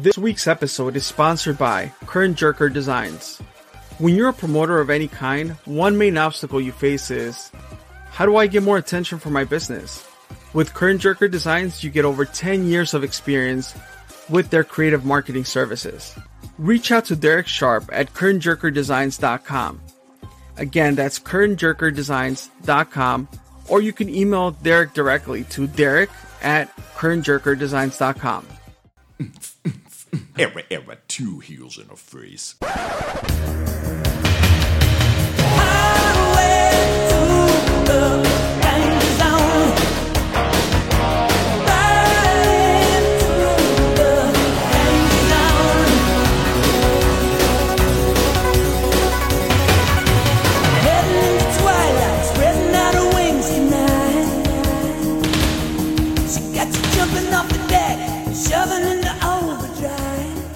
This week's episode is sponsored by Current Jerker Designs. When you're a promoter of any kind, one main obstacle you face is how do I get more attention for my business? With Current Jerker Designs, you get over 10 years of experience with their creative marketing services. Reach out to Derek Sharp at currentjerkerdesigns.com. Again, that's currentjerkerdesigns.com, or you can email Derek directly to derek at currentjerkerdesigns.com. Era, era, two heels in a face.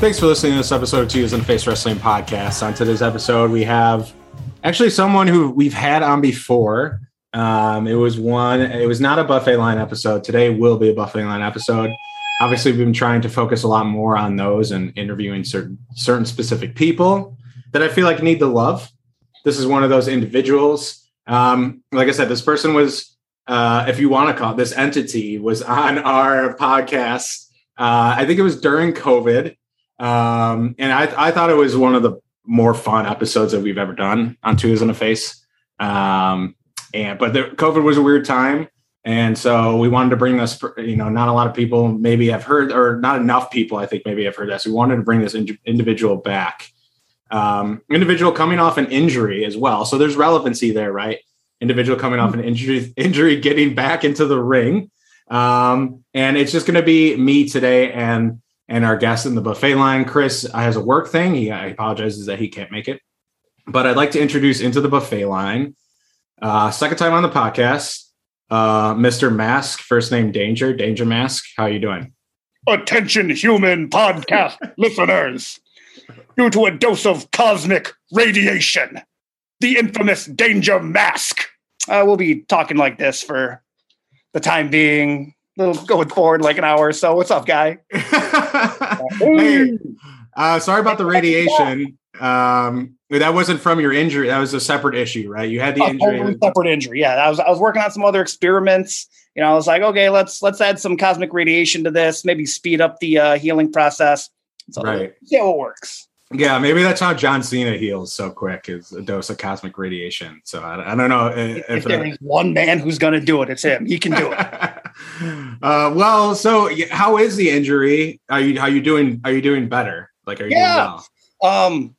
Thanks for listening to this episode of Two Heels in the Face Wrestling Podcast. On today's episode, we have actually someone who we've had on before. Um, it was one, it was not a buffet line episode. Today will be a buffet line episode. Obviously, we've been trying to focus a lot more on those and interviewing certain certain specific people that I feel like need the love. This is one of those individuals. Um, like I said, this person was, uh, if you want to call it, this entity was on our podcast. Uh, I think it was during COVID. Um, and I, I thought it was one of the more fun episodes that we've ever done on Two Heels in a Face. Um, and but the COVID was a weird time, and so we wanted to bring this. You know, not a lot of people maybe have heard, or not enough people, I think, maybe have heard this. We wanted to bring this in, individual back. Um, individual coming off an injury as well, so there's relevancy there, right? Individual coming off an injury, injury, getting back into the ring, um, and it's just going to be me today and and our guest in the buffet line, Chris, has a work thing. He apologizes that he can't make it. But I'd like to introduce into the buffet line, uh, second time on the podcast, uh, Mr. Mask, first name Danger, Danger Mask. How are you doing? Attention, human podcast listeners. Due to a dose of cosmic radiation, the infamous Danger Mask. Uh, we'll be talking like this for the time being little going forward like an hour or so. What's up, guy? hey, uh, sorry about the radiation. Um, that wasn't from your injury. That was a separate issue, right? You had the injury. Totally separate injury. Yeah, I was I was working on some other experiments. You know, I was like, okay, let's let's add some cosmic radiation to this. Maybe speed up the uh, healing process. So right. See how it works. Yeah, maybe that's how John Cena heals so quick is a dose of cosmic radiation. So I, I don't know if, if, if there is one man who's going to do it, it's him. He can do it. uh, well, so how is the injury? Are you how you doing? Are you doing better? Like, are you yeah. well? Um,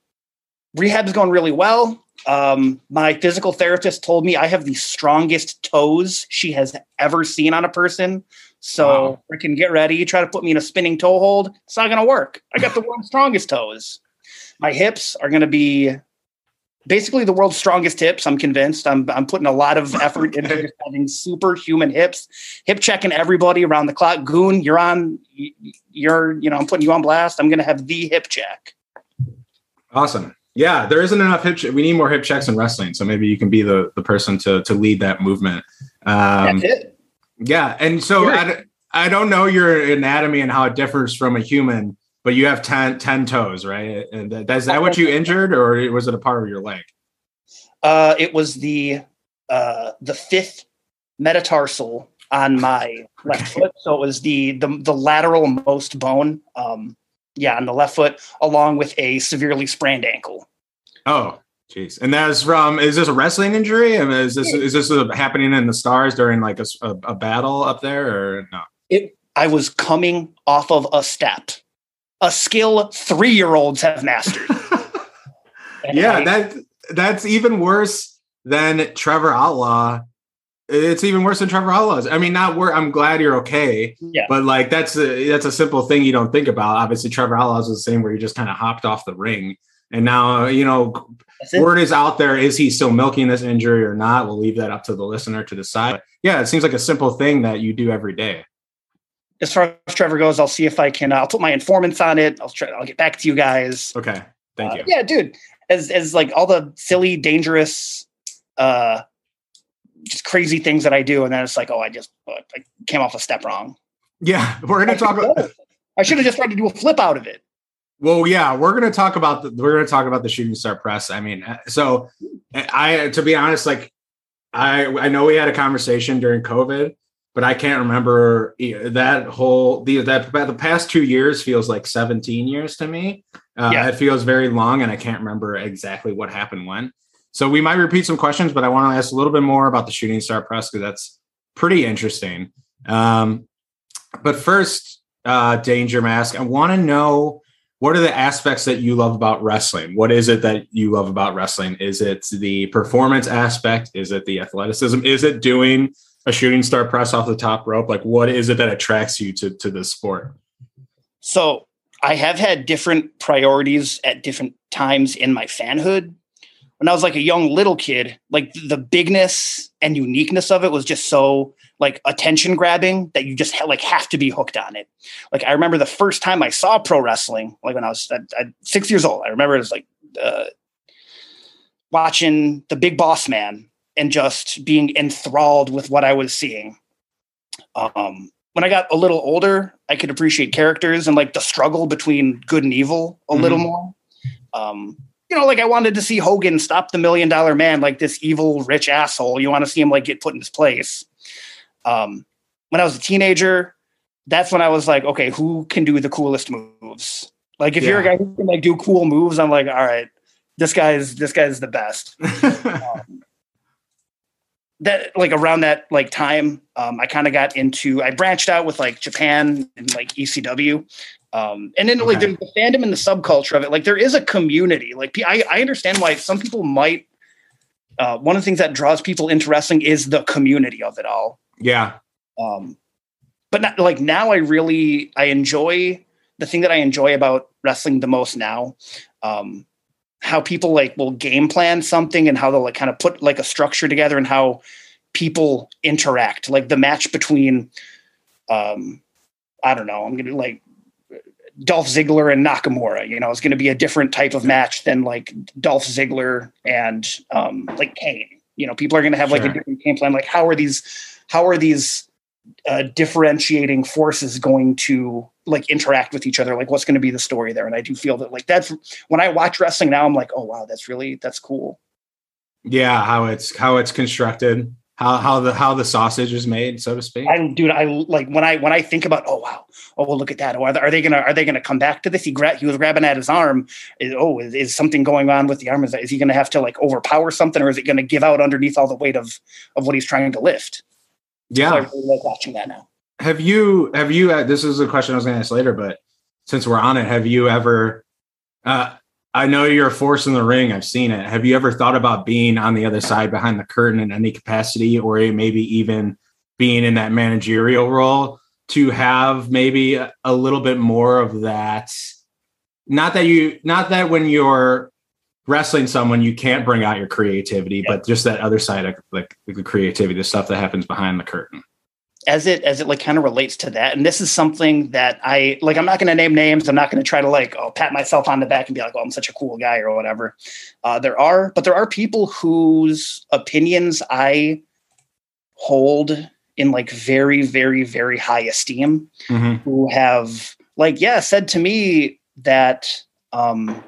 rehab is going really well. Um, my physical therapist told me I have the strongest toes she has ever seen on a person. So wow. freaking get ready. Try to put me in a spinning toe hold. It's not going to work. I got the world's strongest toes my hips are going to be basically the world's strongest hips. I'm convinced. I'm I'm putting a lot of effort into just having superhuman hips, hip checking everybody around the clock. Goon, you're on. You're you know I'm putting you on blast. I'm going to have the hip check. Awesome. Yeah, there isn't enough hip. Che- we need more hip checks in wrestling. So maybe you can be the the person to to lead that movement. Um, That's it. Yeah, and so I, I don't know your anatomy and how it differs from a human but you have 10, 10 toes, right? And is that what you injured, or was it a part of your leg? Uh, it was the uh, the fifth metatarsal on my left foot. So it was the the, the lateral most bone. Um, yeah, on the left foot, along with a severely sprained ankle. Oh, jeez! And that's from is this a wrestling injury? I mean, is this is this happening in the stars during like a, a, a battle up there, or no? It. I was coming off of a step a skill three year olds have mastered. yeah, I, that that's even worse than Trevor Outlaw. It's even worse than Trevor Outlaw's. I mean, not where I'm glad you're okay. Yeah. But like that's a that's a simple thing you don't think about. Obviously, Trevor Outlaw's the same where he just kind of hopped off the ring. And now, you know, word is out there. Is he still milking this injury or not? We'll leave that up to the listener to decide. But yeah, it seems like a simple thing that you do every day as far as Trevor goes, I'll see if I can. Uh, I'll put my informants on it. I'll try. I'll get back to you guys. Okay, thank uh, you. Yeah, dude. As as like all the silly, dangerous, uh, just crazy things that I do, and then it's like, oh, I just uh, I came off a step wrong. Yeah, we're gonna talk. About, I should have just tried to do a flip out of it. Well, yeah, we're gonna talk about the we're gonna talk about the shooting star press. I mean, uh, so I to be honest, like I I know we had a conversation during COVID, but I can't remember that whole the that the past two years feels like 17 years to me. Uh, yeah. It feels very long, and I can't remember exactly what happened when. So we might repeat some questions, but I want to ask a little bit more about the shooting star press because that's pretty interesting. Um, but first, uh, Danger Mask, I want to know what are the aspects that you love about wrestling? What is it that you love about wrestling? Is it the performance aspect? Is it the athleticism? Is it doing a shooting star press off the top rope? Like, what is it that attracts you to to this sport? So, I have had different priorities at different times in my fanhood. When I was like a young little kid, like the bigness and uniqueness of it was just so like attention grabbing that you just ha- like have to be hooked on it. Like I remember the first time I saw pro wrestling, like when I was six years old. I remember it was like uh, watching the Big Boss Man and just being enthralled with what I was seeing. Um, when I got a little older, I could appreciate characters and like the struggle between good and evil a mm-hmm. little more. Um, you know, like I wanted to see Hogan stop the million dollar man, like this evil rich asshole. You want to see him like get put in his place. Um, when I was a teenager, that's when I was like, okay, who can do the coolest moves? Like, if yeah. you're a guy who can like do cool moves, I'm like, all right, this guy's this guy's the best. um, that like around that like time, um, I kind of got into. I branched out with like Japan and like ECW. Um, and then okay. like the, the fandom and the subculture of it, like there is a community. Like I, I understand why some people might. Uh, one of the things that draws people into wrestling is the community of it all. Yeah. Um, but not, like now, I really I enjoy the thing that I enjoy about wrestling the most now. Um, how people like will game plan something and how they'll like kind of put like a structure together and how people interact. Like the match between, um, I don't know, I'm gonna like Dolph Ziggler and Nakamura. You know, it's going to be a different type of match than like Dolph Ziggler and um, like Kane. You know, people are going to have sure. like a different game plan. Like, how are these how are these uh, differentiating forces going to like interact with each other like what's going to be the story there? And i do feel that like that's when i watch wrestling now i'm like oh wow that's really that's cool. Yeah how it's how it's constructed how how the how the sausage is made so to speak. I dude i like when i when i think about oh wow oh well, look at that oh, are, they, are they gonna are they gonna come back to this? He gra- he was grabbing at his arm is, oh is, is something going on with the arm? Is, that, is he gonna have to like overpower something or is it gonna give out underneath all the weight of of what he's trying to lift yeah, so I really like watching that now. Have you? Have you? Uh, this is a question I was going to ask later, but since we're on it, have you ever? Uh, I know you're a force in the ring. I've seen it. Have you ever thought about being on the other side behind the curtain in any capacity, or maybe even being in that managerial role to have maybe a, a little bit more of that? Not that you, not that when you're wrestling someone you can't bring out your creativity yeah. but just that other side of like the creativity the stuff that happens behind the curtain as it as it like kind of relates to that and this is something that i like i'm not going to name names i'm not going to try to like oh pat myself on the back and be like oh i'm such a cool guy or whatever uh, there are but there are people whose opinions i hold in like very very very high esteem mm-hmm. who have like yeah said to me that um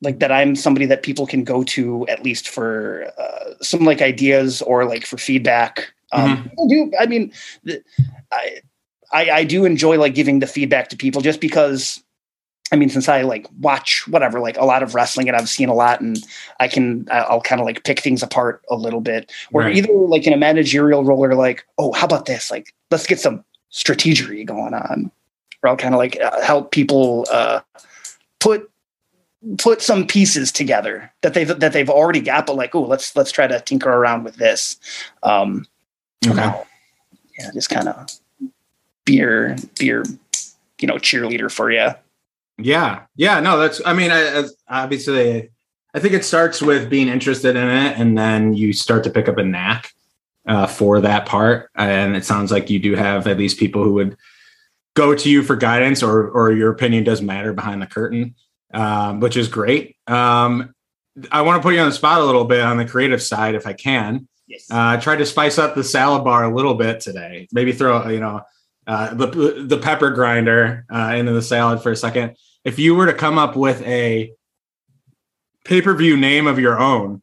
like that I'm somebody that people can go to at least for uh, some like ideas or like for feedback. Um, mm-hmm. I do I mean, the, I, I I do enjoy like giving the feedback to people just because. I mean, since I like watch whatever, like a lot of wrestling, and I've seen a lot, and I can, I'll kind of like pick things apart a little bit. Or right. either like in a managerial role, or like, oh, how about this? Like, let's get some strategery going on. Or I'll kind of like uh, help people uh, put put some pieces together that they've that they've already got, but like, oh, let's let's try to tinker around with this. Um, okay. yeah, just kind of beer beer, you know, cheerleader for you. Yeah, yeah, no, that's. I mean, I, obviously, I think it starts with being interested in it, and then you start to pick up a knack uh, for that part. And it sounds like you do have at least people who would go to you for guidance, or or your opinion does matter behind the curtain um, which is great. Um, I want to put you on the spot a little bit on the creative side, if I can. Yes. Uh, I tried to spice up the salad bar a little bit today. Maybe throw, you know, uh, the the pepper grinder uh, into the salad for a second. If you were to come up with a pay per view name of your own,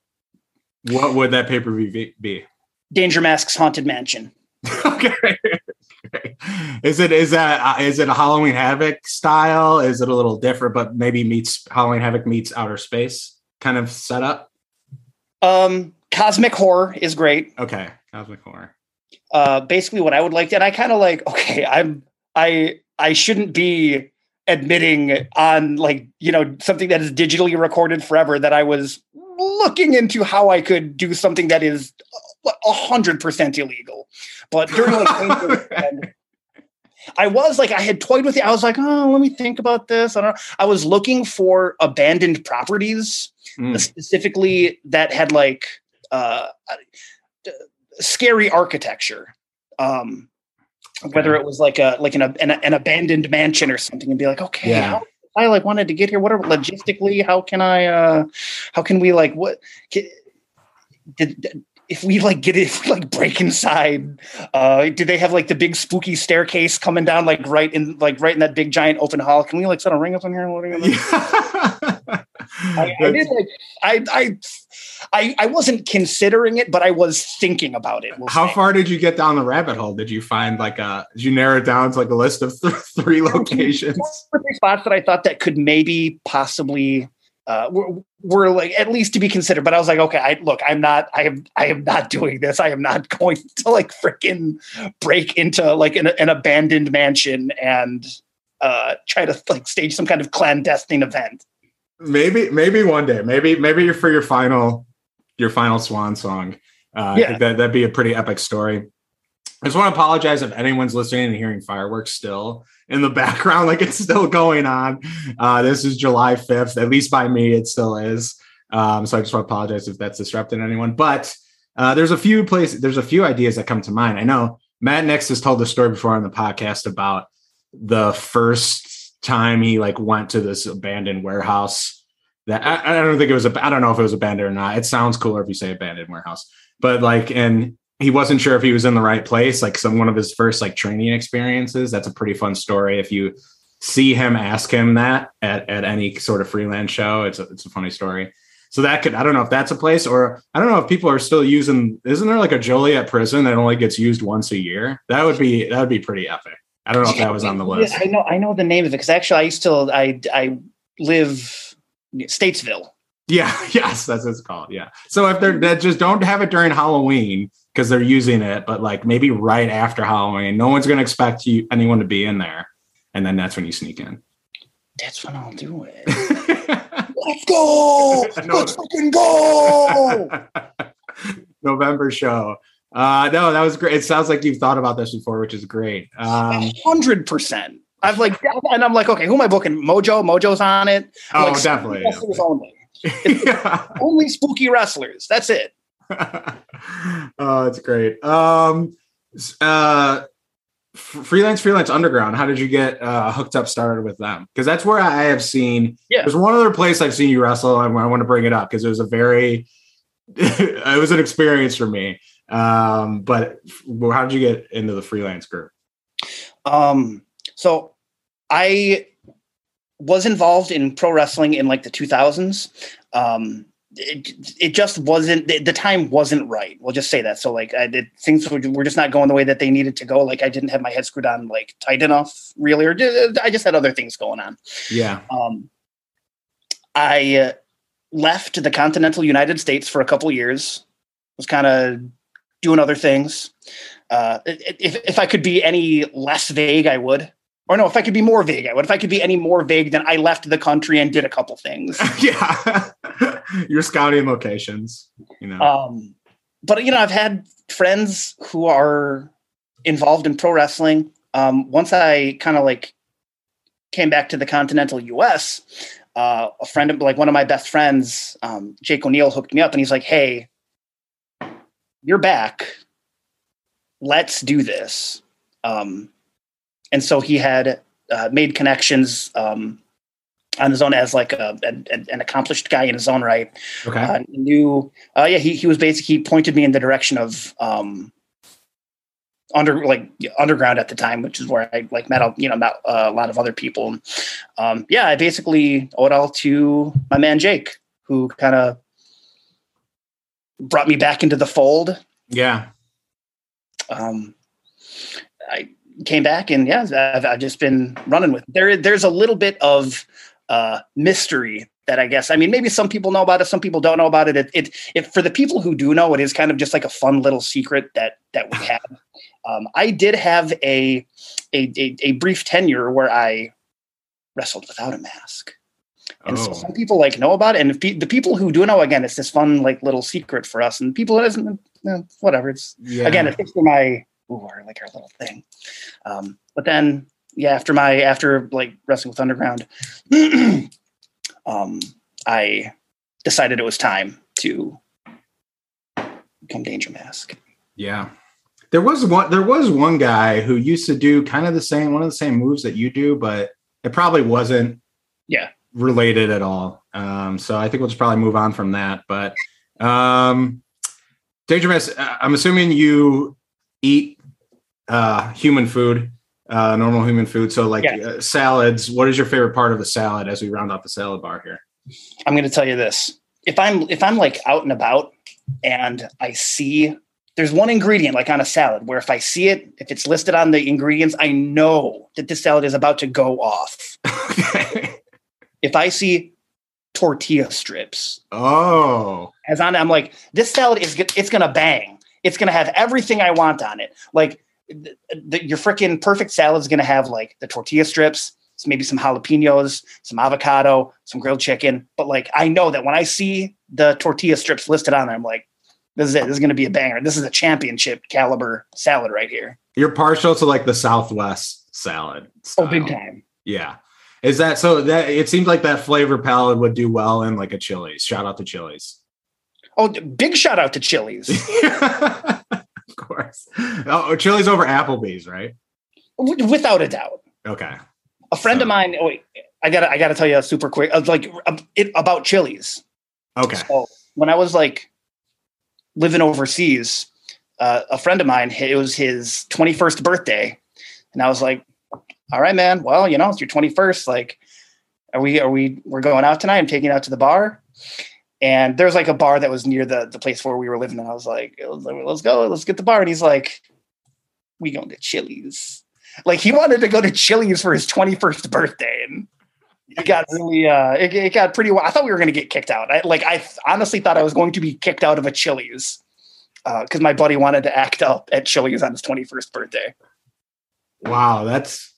what would that pay per view be? Danger Masks Haunted Mansion. okay. Is it is that uh, it a Halloween Havoc style? Is it a little different, but maybe meets Halloween Havoc meets outer space kind of setup? Um, cosmic horror is great. Okay, cosmic horror. Uh, basically, what I would like and I kind of like. Okay, I'm I I shouldn't be admitting on like you know something that is digitally recorded forever that I was looking into how I could do something that is a hundred percent illegal. But during like I was like I had toyed with it. I was like, oh, let me think about this. I don't know. I was looking for abandoned properties mm. specifically that had like uh, scary architecture. Um, okay. whether it was like a like an, an, an abandoned mansion or something, and be like, okay, yeah. how, I like wanted to get here. What are logistically? How can I? uh How can we like what? Can, did, did if we like get it, if we like break inside, uh, do they have like the big spooky staircase coming down like right in like right in that big giant open hall? Can we like set a ring up in here? What are you I, I did like I I I I wasn't considering it, but I was thinking about it. We'll How say. far did you get down the rabbit hole? Did you find like a did you narrow it down to like a list of th- three locations? Three spots that I thought that could maybe possibly uh, were, were like at least to be considered. But I was like, okay, I look, I'm not, I am, I am not doing this. I am not going to like freaking break into like an, an abandoned mansion and uh, try to like stage some kind of clandestine event. Maybe, maybe one day, maybe, maybe you're for your final, your final swan song. Uh, yeah. that that'd be a pretty epic story. I just want to apologize if anyone's listening and hearing fireworks still in the background, like it's still going on. Uh, this is July 5th, at least by me, it still is. Um, so I just want to apologize if that's disrupting anyone. But uh, there's a few places, there's a few ideas that come to mind. I know Matt Nix has told the story before on the podcast about the first time he like went to this abandoned warehouse. That I, I don't think it was a, I don't know if it was abandoned or not. It sounds cooler if you say abandoned warehouse, but like, and he wasn't sure if he was in the right place. Like some one of his first like training experiences that's a pretty fun story. If you see him ask him that at, at any sort of freelance show it's a, it's a funny story. So that could i don't know if that's a place or i don't know if people are still using isn't there like a joliet prison that only gets used once a year? That would be that would be pretty epic. I don't know if that was on the list. I know i know the name of it because actually i used to i i live Stateville. Yeah yes that's what it's called yeah. So if they're that just don't have it during halloween because they're using it, but like maybe right after Halloween, no one's going to expect you anyone to be in there, and then that's when you sneak in. That's when I'll do it. Let's go! no. Let's fucking go! November show. Uh, no, that was great. It sounds like you've thought about this before, which is great. Um, hundred percent. I've like, and I'm like, okay, who am I booking? Mojo. Mojo's on it. I'm oh, like, definitely. Yeah. Only. yeah. only spooky wrestlers. That's it. oh, it's great. Um, uh, freelance, freelance underground. How did you get uh, hooked up, started with them? Because that's where I have seen. Yeah. There's one other place I've seen you wrestle, and I want to bring it up because it was a very, it was an experience for me. Um, but how did you get into the freelance group? Um, so I was involved in pro wrestling in like the 2000s. Um, it, it just wasn't the, time wasn't right. We'll just say that. So like I did things were, were just not going the way that they needed to go. Like i didn't have my head screwed on like tight enough really or just, i just had other things going on. Yeah. Um i uh, left the continental united states for a couple years was kind of doing other things. Uh if, if i could be any less vague i would or no, if I could be more vague, I would. If I could be any more vague, then I left the country and did a couple things. yeah, you're scouting locations, you know. Um, but you know, I've had friends who are involved in pro wrestling. Um, once I kind of like came back to the continental U.S., uh, a friend of like one of my best friends, um, Jake O'Neill, hooked me up, and he's like, "Hey, you're back. Let's do this." Um, and so he had uh, made connections um, on his own as like a, a, an accomplished guy in his own right. Okay. Uh, knew, uh, yeah, he, he was basically, he pointed me in the direction of um, under like underground at the time, which is where I like met a, you know met uh, a lot of other people. Um, yeah, I basically owe it all to my man Jake, who kind of brought me back into the fold. Yeah. Um, I came back and yeah, I've, I've just been running with. There, there's a little bit of uh, mystery that I guess I mean maybe some people know about it, some people don't know about it. It, it, it for the people who do know, it is kind of just like a fun little secret that that we have. Um, I did have a, a, a a brief tenure where I wrestled without a mask. And oh. so some people like know about it, and pe- the people who do know, again, it's this fun like little secret for us. And people, it isn't, you know, whatever. It's yeah. again, it's for my ooh, our, like our little thing. Um, but then, yeah, after my after like wrestling with Underground, um, I decided it was time to become Danger Mask. Yeah. There was one there was one guy who used to do kind of the same one of the same moves that you do, but it probably wasn't yeah related at all. Um, so I think we'll just probably move on from that. But um Danger Mask, I'm assuming you eat uh human food uh, normal human food. So, like yeah. uh, salads, what is your favorite part of the salad as we round out the salad bar here? I'm going to tell you this: if I'm if I'm like out and about and I see there's one ingredient like on a salad where if I see it, if it's listed on the ingredients, I know that this salad is about to go off. If I see tortilla strips, oh, as on, I'm like, this salad is it's gonna bang. It's gonna have everything I want on it. Like the, the, your freaking perfect salad is going to have like the tortilla strips, maybe some jalapenos, some avocado, some grilled chicken. But like, I know that when I see the tortilla strips listed on there, I'm like, this is it. This is going to be a banger. This is a championship caliber salad right here. You're partial to like the Southwest salad. Style. Oh, big time. Yeah. Is that so? That it seems like that flavor palette would do well in like a Chili's. Shout out to Chili's. Oh, big shout out to Chili's. of course. Oh, Chili's over Applebee's, right? Without a doubt. Okay. A friend so. of mine. Oh wait, I gotta I gotta tell you a super quick. Uh, like uh, it, about Chili's. Okay. So when I was like living overseas, uh, a friend of mine, it was his 21st birthday, and I was like, "All right, man. Well, you know, it's your 21st. Like, are we are we we're going out tonight? I'm taking you out to the bar." And there's like a bar that was near the, the place where we were living. And I was like, let's go, let's get the bar. And he's like, we going to Chili's. Like he wanted to go to Chili's for his 21st birthday. And it got really, uh, it, it got pretty well. I thought we were going to get kicked out. I, like, I honestly thought I was going to be kicked out of a Chili's because uh, my buddy wanted to act up at Chili's on his 21st birthday. Wow. That's,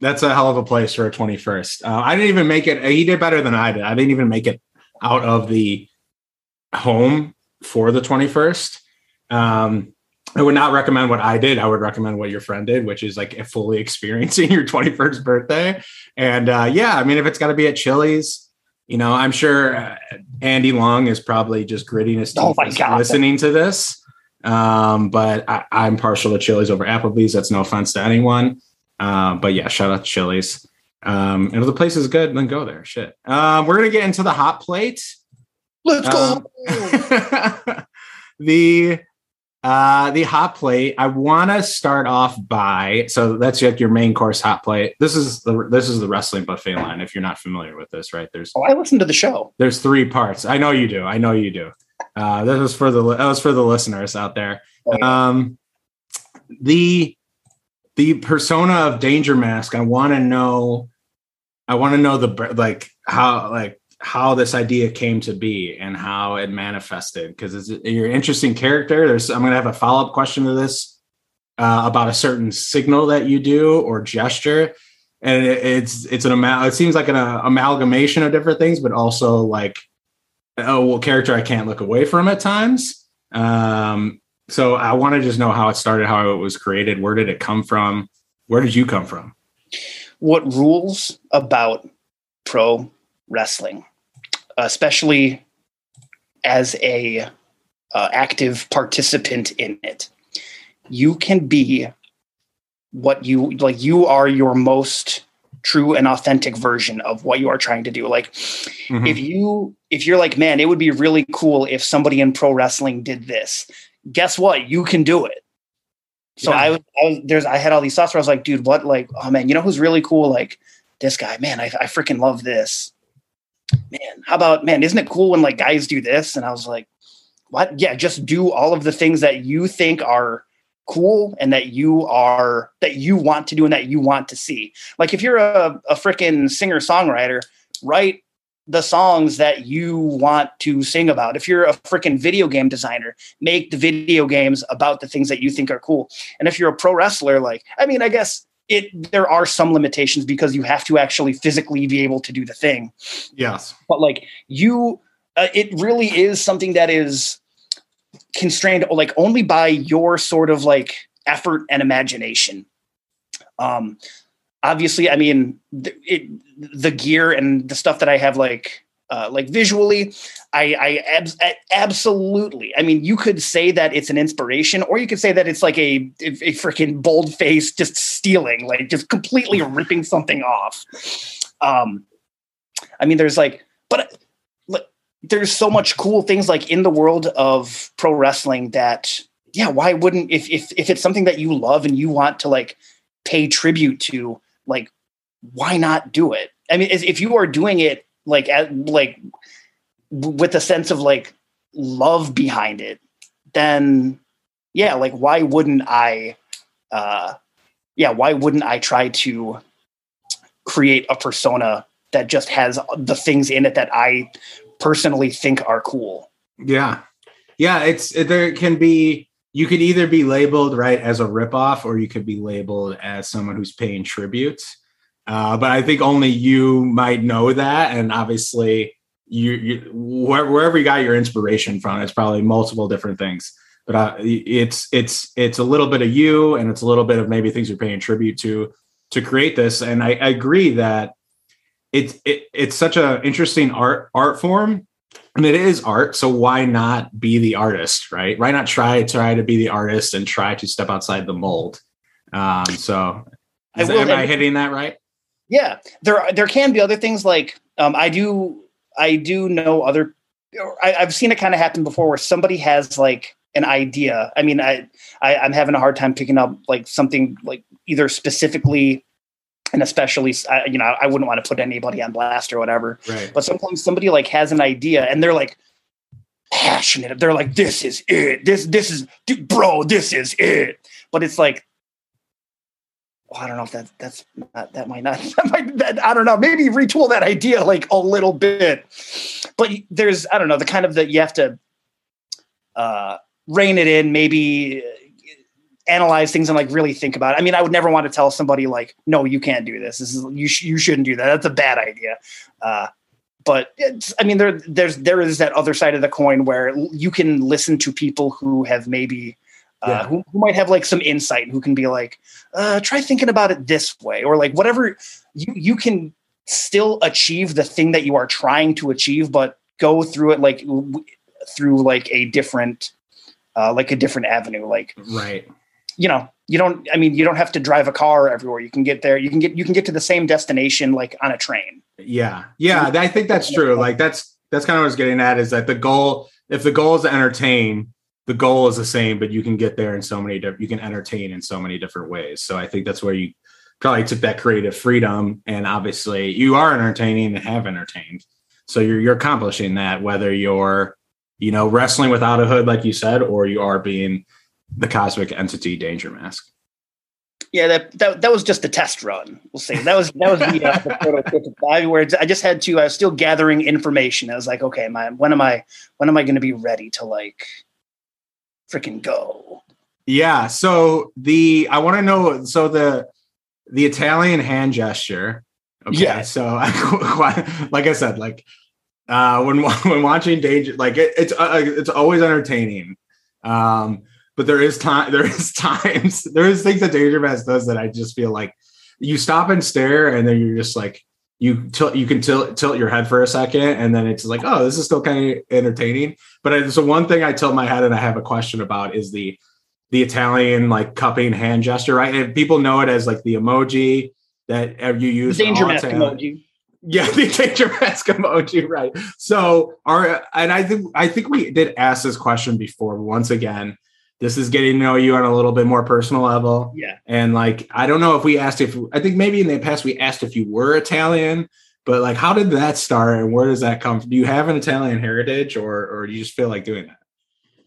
that's a hell of a place for a 21st. Uh, I didn't even make it. He did better than I did. I didn't even make it out of the home for the 21st. Um, I would not recommend what I did. I would recommend what your friend did, which is like fully experiencing your 21st birthday. And uh, yeah, I mean, if it's got to be at Chili's, you know, I'm sure uh, Andy Long is probably just gritting his oh teeth oh listening to this. Um, but I, am partial to Chili's over Applebee's. That's no offense to anyone. Uh, but yeah, shout out to Chili's. Um, and if the place is good, then go there. Shit. Um, we're gonna get into the hot plate. Let's go. Um, the uh the hot plate. I want to start off by so that's like your main course hot plate. This is the this is the wrestling buffet line. If you're not familiar with this, right? There's oh, I listened to the show. There's three parts. I know you do. I know you do. Uh, that was for the that was for the listeners out there. Oh. Um, the the persona of Danger Mask, I want to know, I want to know the like how like how this idea came to be and how it manifested because you're an interesting character. There's I'm gonna have a follow up question to this uh, about a certain signal that you do or gesture, and it, it's it's an amount. It seems like an uh, amalgamation of different things, but also like oh well, character I can't look away from at times. Um, so I want to just know how it started, how it was created, where did it come from? Where did you come from? What rules about pro wrestling, especially as a uh, active participant in it? You can be what you like. You are your most true and authentic version of what you are trying to do. Like mm-hmm. if you if you're like, man, it would be really cool if somebody in pro wrestling did this guess what? You can do it. So Yeah. I was, I was there's I had all these thoughts where I was like, dude, what like oh man, you know who's really cool? Like this guy, man, I, I freaking love this. Man, how about man, isn't it cool when like guys do this? And I was like, what? Yeah, just do all of the things that you think are cool and that you are that you want to do and that you want to see. Like if you're a, a freaking singer songwriter, write the songs that you want to sing about. If you're a freaking video game designer, make the video games about the things that you think are cool. And if you're a pro wrestler, like I mean, I guess it there are some limitations because you have to actually physically be able to do the thing. Yes. But like you, uh, it really is something that is constrained like only by your sort of like effort and imagination. Um, obviously, I mean, the, it, the gear and the stuff that I have like uh, like visually, I, I abs- a- absolutely. I mean, you could say that it's an inspiration, or you could say that it's like a a, a freaking bold face just stealing, like just completely ripping something off. Um, I mean, there's like, but there's so much cool things like in the world of pro wrestling that, yeah, why wouldn't if if if it's something that you love and you want to like pay tribute to, like, why not do it? I mean, if you are doing it like at, like with a sense of like love behind it, then yeah, like why wouldn't I? Uh, yeah, why wouldn't I try to create a persona that just has the things in it that I personally think are cool? Yeah. Yeah. It's there can be you could either be labeled right as a ripoff or you could be labeled as someone who's paying tribute. Uh, but I think only you might know that, and obviously you, you where, wherever you got your inspiration from, it's probably multiple different things. But uh, it's it's it's a little bit of you, and it's a little bit of maybe things you're paying tribute to to create this. And I, I agree that it's it, it's such an interesting art art form. And it is art so why not be the artist right? Why not try try to be the artist and try to step outside the mold? Um so I will, am i hitting that right? Yeah, there there can be other things like um, I do I do know other I, I've seen it kind of happen before where somebody has like an idea. I mean, I, I I'm having a hard time picking up like something like either specifically and especially you know I wouldn't want to put anybody on blast or whatever. right But sometimes somebody like has an idea and they're like passionate. They're like, "This is it. This this is dude, bro. This is it." But it's like, well, I don't know if that that's not, that might not. That might, that, I don't know. Maybe retool that idea like a little bit. But there's I don't know the kind of that you have to uh, rein it in. Maybe analyze things and like really think about it. I mean, I would never want to tell somebody like, "No, you can't do this. This is you. Sh- you shouldn't do that. That's a bad idea." Uh, but it's, I mean, there there's there is that other side of the coin where you can listen to people who have maybe. Uh, Yeah. who, who might have like some insight who can be like uh, try thinking about it this way or like whatever you you can still achieve the thing that you are trying to achieve but go through it like w- through like a different uh, like a different avenue like right you know you don't i mean you don't have to drive a car everywhere. You can get there you can get you can get to the same destination like on a train. Yeah. Yeah i think that's true. Like that's that's kind of what i was getting at is that the goal if the goal is to entertain the goal is the same but you can get there in so many different you can entertain in so many different ways. So i think that's where you probably took that creative freedom and obviously you are entertaining and have entertained. So you're you're accomplishing that whether you're you know wrestling without a hood like you said or you are being the cosmic entity danger mask yeah that that, that was just a test run we'll see. that was that was the, uh, the prototypical I, where i just had to i was still gathering information i was like okay my when am i when am i going to be ready to like freaking go Yeah. So the I want to know. So the the Italian hand gesture. Okay. Yeah. So like I said, like uh, when when watching Danger, like it, it's uh, it's always entertaining. Um, but there is time. There is times. There is things that Danger Mask does that I just feel like you stop and stare, and then you're just like you tilt. You can tilt tilt your head for a second, and then it's like, oh, this is still kind of entertaining. But I, so one thing I tilt my head and I have a question about is the the Italian like cupping hand gesture, right? And people know it as like the emoji that you use. in danger mask emoji Yeah, the danger mask emoji, right? So our and I think I think we did ask this question before. Once again, this is getting to know you on a little bit more personal level. Yeah. And like, I don't know if we asked if I think maybe in the past we asked if you were Italian, but like, how did that start and where does that come from? Do you have an Italian heritage or or do you just feel like doing that?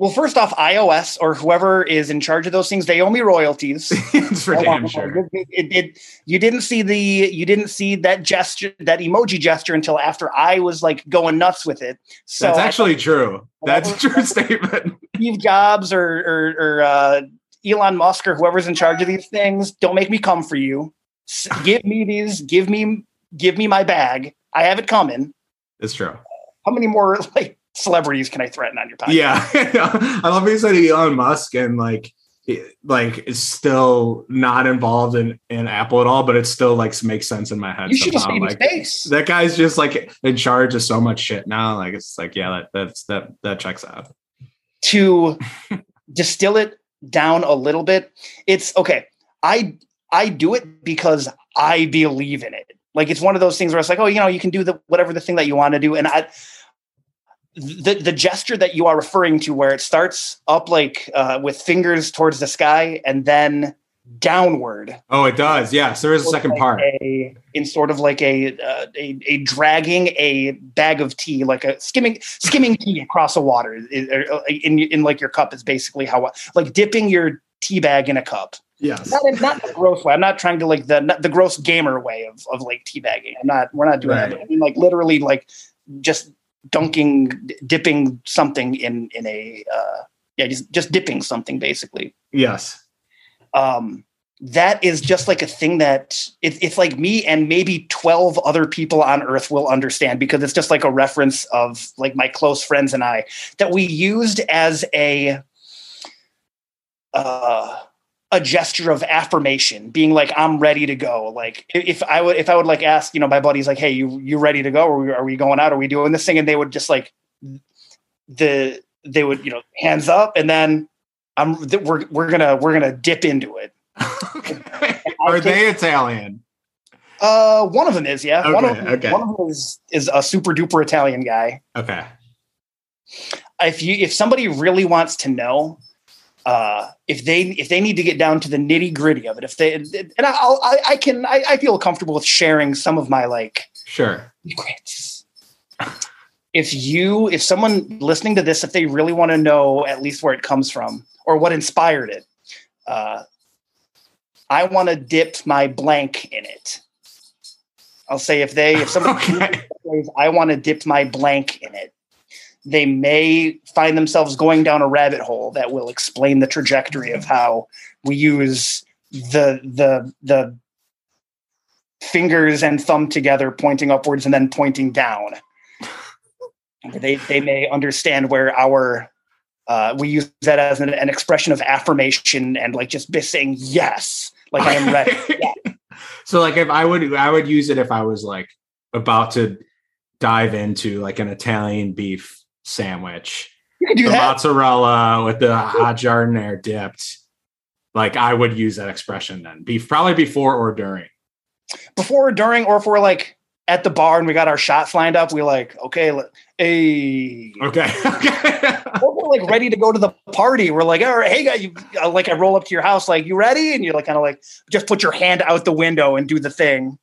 Well, first off, iOS or whoever is in charge of those things, they owe me royalties. it's for damn sure. It, it, it, you didn't see the you didn't see that gesture, that emoji gesture until after I was like going nuts with it. So That's actually true. That's a true statement. Steve Jobs or or, or uh, Elon Musk or whoever's in charge of these things, don't make me come for you. Give me these. Give me give me my bag. I have it coming. It's true. How many more like celebrities can I threaten on your podcast? Yeah, I love you said Elon Musk and like like is still not involved in in Apple at all, but it still like makes sense in my head. You should have somehow. seen his Like face. that guy's just like in charge of so much shit now. Like it's like yeah, that that's that that checks out. to distill it down a little bit it's okay i i do it because i believe in it like it's one of those things where it's like oh you know you can do the whatever the thing that you want to do and i the the gesture that you are referring to where it starts up like uh, with fingers towards the sky and then downward Oh, it does. Yes, there is a second like part. a, in sort of like a, uh, a a dragging a bag of tea, like a skimming skimming tea across a water in, in in like your cup is basically how like dipping your tea bag in a cup. Yes. Not in, not the gross way. I'm not trying to like the not the gross gamer way of of like teabagging. I'm not. We're not doing Right. that. But I mean, like literally, like just dunking, dipping something in in a uh, yeah, just just dipping something basically Yes. um, that is just like a thing that it, it's like me and maybe 12 other people on earth will understand because it's just like a reference of like my close friends and I that we used as a uh, a gesture of affirmation being like I'm ready to go like if I would if I would like ask you know my buddies like hey you you ready to go are we, are we going out are we doing this thing and they would just like the they would you know hands up and then I'm we're we're gonna we're gonna dip into it. okay. Are they Italian? Uh, one of them is yeah. one of them, okay. one of them is is a super duper Italian guy. Okay. If you if somebody really wants to know, uh, if they if they need to get down to the nitty gritty of it, if they and I'll, I I can I, I feel comfortable with sharing some of my like Sure. secrets. If you if someone listening to this, if they really want to know at least where it comes from or what inspired it, uh, I want to dip my blank in it. I'll say if they if somebody Okay. I want to dip my blank in it, they may find themselves going down a rabbit hole that will explain the trajectory of how we use the the the fingers and thumb together pointing upwards and then pointing down. They they may understand where our uh, we use that as an, an expression of affirmation and like just be saying yes, like I am ready. Yeah. so like if I would I would use it if I was like about to dive into like an Italian beef sandwich. You can do the that. mozzarella with the hot giardiniera dipped. Like I would use that expression then. Be probably before or during. before or during, or if we're like at the bar and we got our shots lined up, we like, okay, let, hey, Okay. Okay. we're like ready to go to the party. We're like, all right, hey guys, you, uh, like I roll up to your house, like you ready? And you're like, kind of like, just put your hand out the window and do the thing.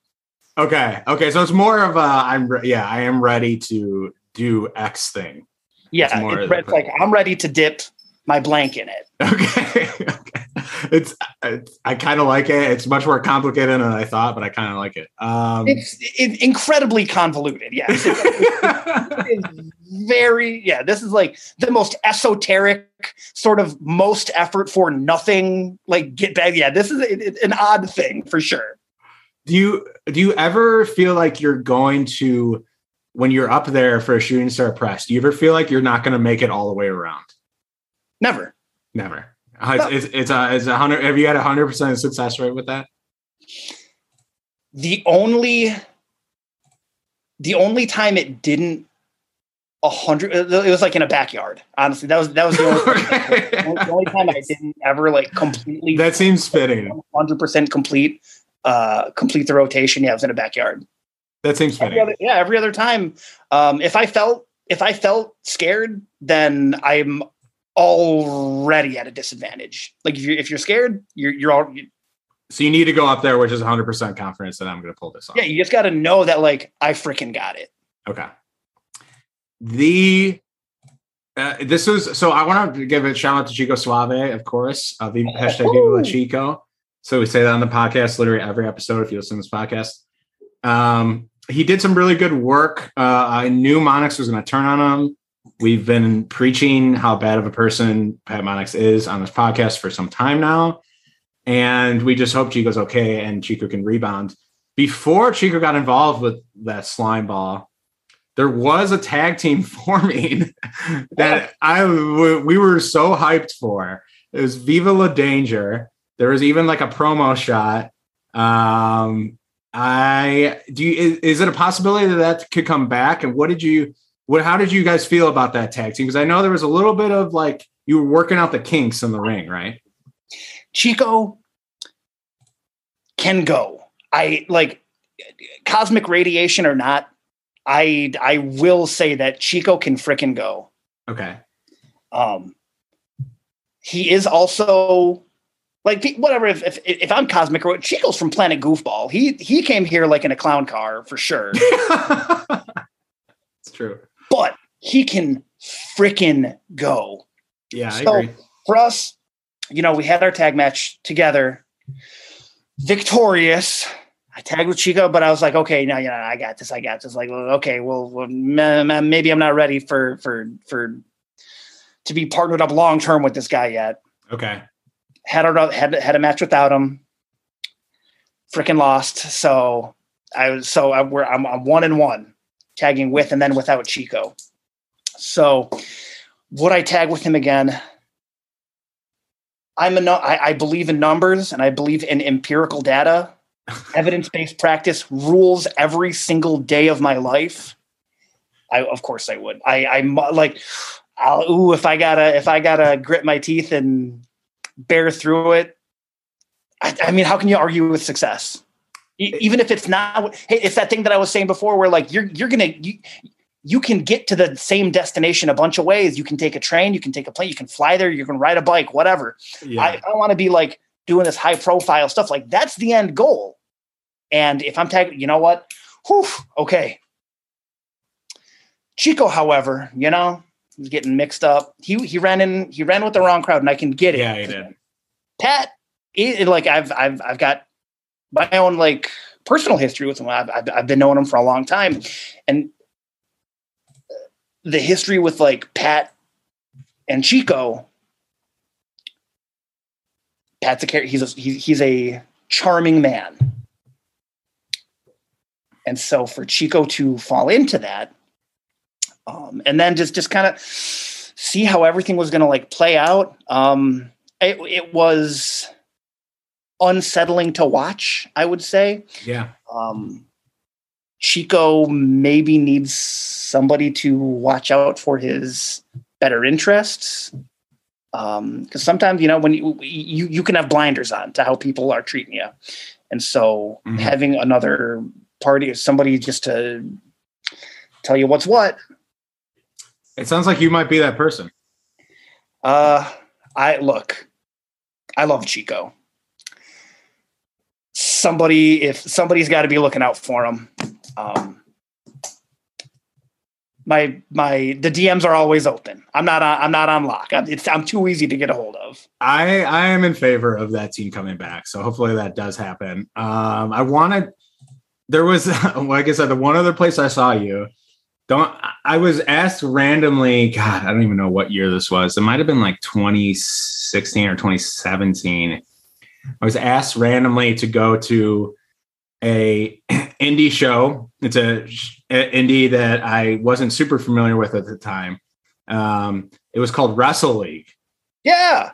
okay. Okay. So it's more of a I'm re- yeah, I am ready to do X thing. Yeah, It's more it's, it's like I'm ready to dip my blank in it. Okay. okay. It's, it's I kind of like it. It's much more complicated than I thought, but I kind of like it. Um It's it, incredibly convoluted. Yeah, it is very. Yeah, this is like the most esoteric sort of most effort for nothing. Like get back. Yeah, this is it, it- an odd thing for sure. do you do you ever feel like you're going to when you're up there for a shooting star press do you ever feel like you're not going to make it all the way around? Never. never. Uh, it's, it's, it's a it's a hundred have you had a hundred percent success rate with that? The only the only time it didn't a hundred it was like in a backyard. Honestly that was that was the only, the only time i didn't ever like completely that seems fitting. 100% complete uh complete the rotation. Yeah it was in a backyard that seems every fitting other, yeah every other time um if i felt if i felt scared then i'm already at a disadvantage. Like if you're if you're scared, you're you're all So you need to go up there, which is 100% confidence that I'm going to pull this off. yeah. You just got to know that like I freaking got it. Okay. The uh, this was so I want to give a shout out to Chico Suave, of course. Uh, the hashtag Viva Chico. So we say that on the podcast, literally every episode. If you listen to this podcast, um, he did some really good work. Uh, I knew Monix was going to turn on him. We've been preaching how bad of a person Pat Monix is on this podcast for some time now, and we just hope Chico's okay and Chico can rebound. Before Chico got involved with that slime ball, there was a tag team forming that I we were so hyped for. It was Viva La Danger. There was even like a promo shot. Um, I do. You, is, is it a possibility that that could come back? And what did you? What? How did you guys feel about that tag team? Because I know there was a little bit of like you were working out the kinks in the ring, right? Chico can go. I like cosmic radiation or not. I I will say that Chico can fricking go. Okay. Um, he is also like whatever. If if, if I'm cosmic, Ro- Chico's from Planet Goofball. He he came here like in a clown car for sure, it's true. but he can freaking go. Yeah, I So- agree. For us, you know, we had our tag match together, victorious. I tagged with Chico, but I was like, okay, now you know, I got this. I got this. Like, okay, well, well ma- ma- maybe I'm not ready for for for to be partnered up long term with this guy yet. Okay. Had a had had a match without him. Freaking lost. So I was so I, we're, I'm, I'm one and one, tagging with and then without Chico. So would I tag with him again? I'm a no, I, I believe in numbers and I believe in empirical data, evidence based practice rules every single day of my life. I of course I would. I I like. I'll, ooh, if I gotta if I gotta grit my teeth and bear through it. I, I mean, how can you argue with success? E- even if it's not, hey, it's that thing that I was saying before, where like you're you're gonna you, you can get to the same destination a bunch of ways. You can take a train, you can take a plane, you can fly there, you can ride a bike, whatever. Yeah. I, I want to be like doing this high profile stuff. Like that's the end goal. And if I'm tagging, you know what? Whew, okay. Chico, however, you know, he's getting mixed up. He he ran in, he ran with the wrong crowd, and I can get it. Yeah, he did. Pat, it, like I've I've I've got my own like personal history with him. I've, I've I've been knowing him for a long time, and the history with like Pat and Chico. Pat's a he's a he's, he's a charming man, and so for Chico to fall into that, um, and then just just kind of see how everything was going to like play out. Um, it, it was unsettling to watch, I would say. Yeah. Um, Chico maybe needs somebody to watch out for his better interests. Um, because sometimes, you know, when you, you, you can have blinders on to how people are treating you. And so Mhm. having another party or somebody just to tell you what's what, It sounds like you might be that person. Uh, I look, I love Chico. Somebody, if somebody's got to be looking out for him. Um, my my the DMs are always open. I'm not on, I'm not on lock. I'm, it's I'm too easy to get a hold of. I I am in favor of that team coming back. So hopefully that does happen. Um, I wanted there was like I said, the one other place I saw you. Don't I was asked randomly, God, I don't even know what year this was. It might have been like 2016 or 2017. I was asked randomly to go to a indie show. It's a, a indie that I wasn't super familiar with at the time. Um, it was called Wrestle League Yeah,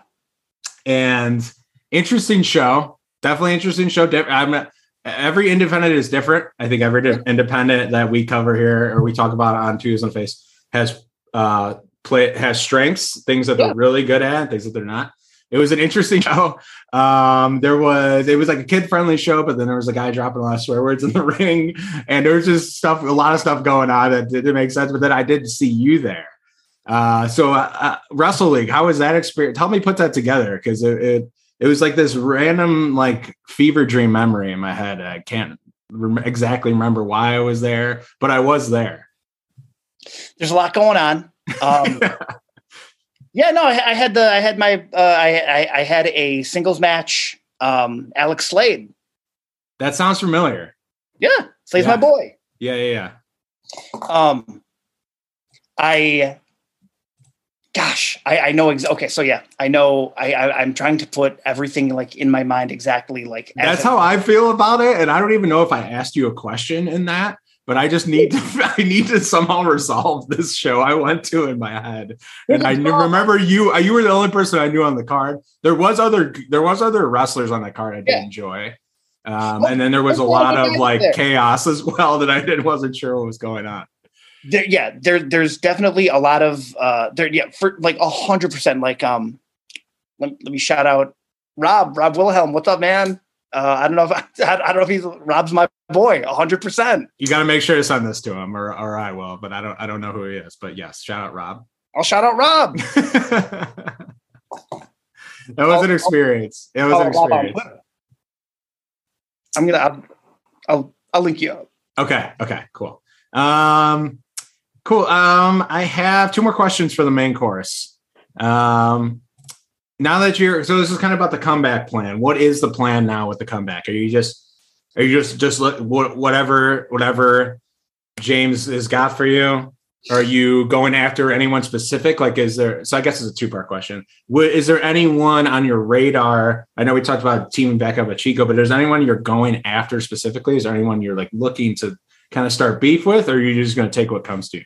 and interesting show. Definitely interesting show. I'm not, every independent is different. I think every independent that we cover here or we talk about on Years on Face has uh play has strengths, things that Yeah. they're really good at, things that they're not. It was an interesting show. Um, there was it was like a kid friendly show, but then there was a guy dropping a lot of swear words in the ring, and there was just stuff, a lot of stuff going on that didn't make sense. But then I did see you there. Uh, so uh, uh, Wrestle League, how was that experience? Help me put that together because it, it it was like this random like fever dream memory in my head. I can't rem- exactly remember why I was there, but I was there. There's a lot going on. Um, yeah, no, I, I, had the I had my uh, I, I, I had a singles match. Um, Alex Slade. That sounds familiar. Yeah, Slade's Yeah. my boy. Yeah, yeah, yeah. Um, I, gosh, I, I know. Ex- okay, so yeah, I know. I, I I'm trying to put everything like in my mind exactly like. That's how I feel about it, and I don't even know if I asked you a question in that. But I just need to I need to somehow resolve this show I went to in my head. And I knew, remember you uh, you were the only person I knew on the card. There was other there was other wrestlers on that card I did Yeah. enjoy. Um, and then there was a lot of like chaos as well that I didn't wasn't sure what was going on. There, yeah, there there's definitely a lot of uh there yeah for like a hundred percent like um let, let me shout out Rob Rob Wilhelm what's up man uh I don't know if I, I don't know if he's Rob's my boy a hundred percent You got to make sure to send this to him, or or I will. But I don't I don't know who he is. But yes, shout out Rob. I'll shout out Rob that was an experience. It was an experience. I'm gonna I'll, I'll I'll link you up Okay. Okay. Cool. Um, cool. Um, I have two more questions for the main course. Um, now that you're so this is kind of about the comeback plan. What is the plan now with the comeback? Are you just are you just just wha- whatever whatever James has got for you? Are you going after anyone specific? Like, is there? So I guess it's a two part question. Is there anyone on your radar? I know we talked about teaming back up with Chico, but is there anyone you're going after specifically? Is there anyone you're like looking to kind of start beef with, or are you just going to take what comes to you?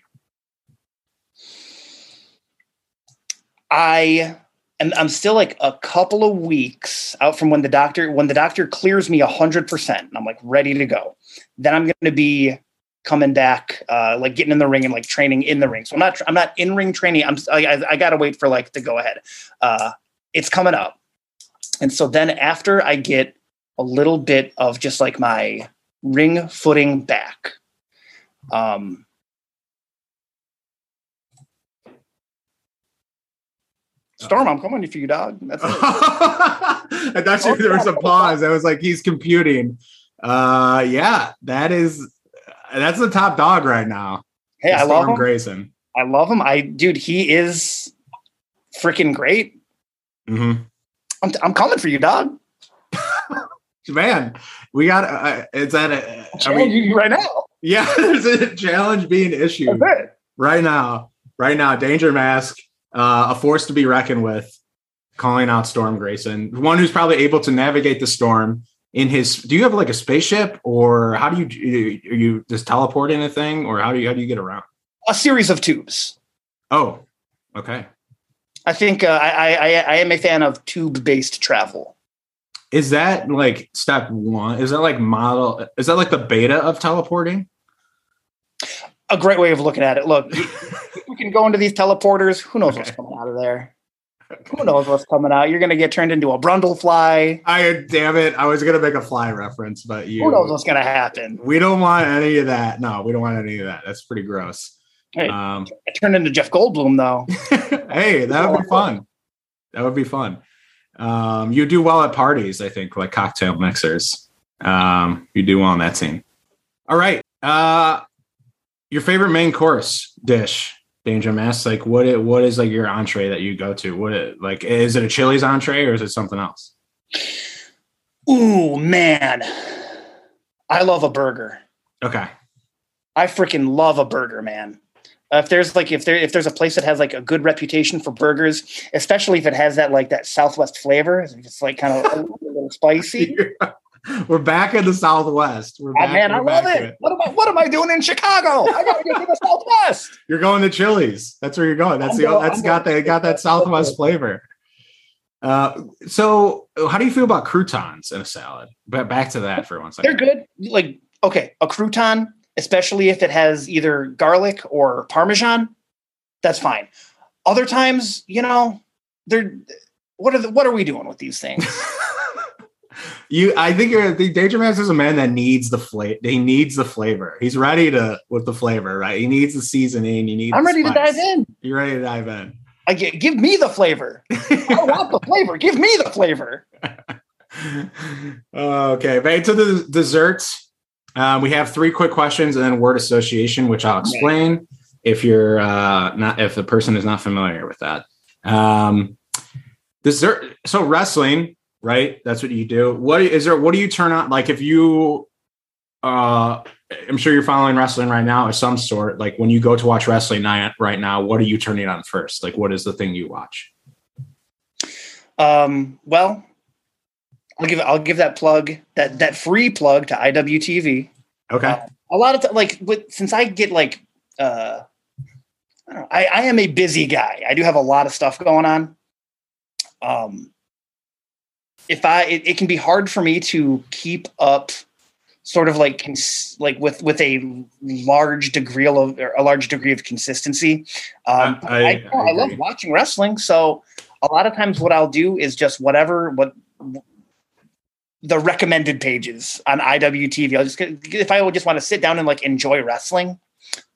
I am I'm still like a couple of weeks out from when the doctor when the doctor clears me hundred percent and I'm like ready to go. Then I'm gonna be coming back, uh, like getting in the ring and like training in the ring. So I'm not I'm not in ring training. I'm I, I, I gotta wait for like the go ahead. Uh, it's coming up, and so then after I get a little bit of just like my ring footing back. Um, Storm, I'm coming for you, dog. That's it. I thought you, there was a pause. I was like, he's computing. Uh, yeah, that is that's the top dog right now. Hey, I love him. Grayson. I love him. I dude, he is freaking great. Mm-hmm. I'm, I'm coming for you, dog. Man, we got. Uh, is that a? I mean, right now. yeah, there's a challenge being issued right now. Right now, Danger Mask, uh, a force to be reckoned with, calling out Storm Grayson, one who's probably able to navigate the storm in his. Do you have like a spaceship, or how do you are you just teleporting a thing, or how do you how do you get around? A series of tubes. Oh, okay. I think uh, I, I I am a fan of tube based travel. Is that like step one? Is that like model? Is that like the beta of teleporting? A great way of looking at it. Look, we can go into these teleporters. Who knows what's coming out of there? Who knows what's coming out? You're gonna get turned into a brundle fly. I damn it! I was gonna make a fly reference, but you. Who knows what's gonna happen? We don't want any of that. No, we don't want any of that. That's pretty gross. Hey, Um, I turned into Jeff Goldblum though. hey, that would be fun. That would be fun. Um, you do well at parties, I think, like cocktail mixers. Um, you do well on that scene. All right. Uh, your favorite main course dish, Danger Mask? Like, what? It, what is like your entree that you go to? What? It, like, is it a Chili's entree or is it something else? Ooh man, I love a burger. Okay. I freaking love a burger, man. Uh, if there's like if there if there's a place that has like a good reputation for burgers, especially if it has that like that Southwest flavor, if it's like kind of a little spicy. We're back in the Southwest. We're Oh, man, I we're love back to it. What am I what am I doing in Chicago? I gotta get to the Southwest. You're going to Chili's. That's where you're going. That's I'm the going- that's I'm got that got that Southwest flavor. Uh, so how do you feel about croutons in a salad? But back to that for one second. They're good. Like okay, a crouton, especially if it has either garlic or parmesan, that's fine. Other times, you know, they're what are the, what are we doing with these things? you, I think you're. Think Danger Mask is a man that needs the flavor. He needs the flavor. He's ready to with the flavor, right? He needs the seasoning. You need. I'm the ready to dive in. You're ready to dive in. I get, give me the flavor. I want the flavor. Give me the flavor. okay, back to the desserts. Uh, we have three quick questions and then word association, which I'll explain if you're uh, not if the person is not familiar with that. Um, dessert. So wrestling, right? That's what you do. What is there? What do you turn on? Like if you, uh, I'm sure you're following wrestling right now of some sort. Like when you go to watch wrestling night right now, what are you turning on first? Like what is the thing you watch? Um, well, I'll give I'll give that plug that that free plug to IWTV. Okay. A lot of t- like with since I get like uh I, don't know, I, I am a busy guy. I do have a lot of stuff going on. Um if I it, it can be hard for me to keep up sort of like cons- like with with a large degree of or a large degree of consistency. Um, I- I- I, I I, love watching wrestling, so a lot of times what I'll do is just whatever what the recommended pages on IWTV. I'll just if I would just want to sit down and like enjoy wrestling,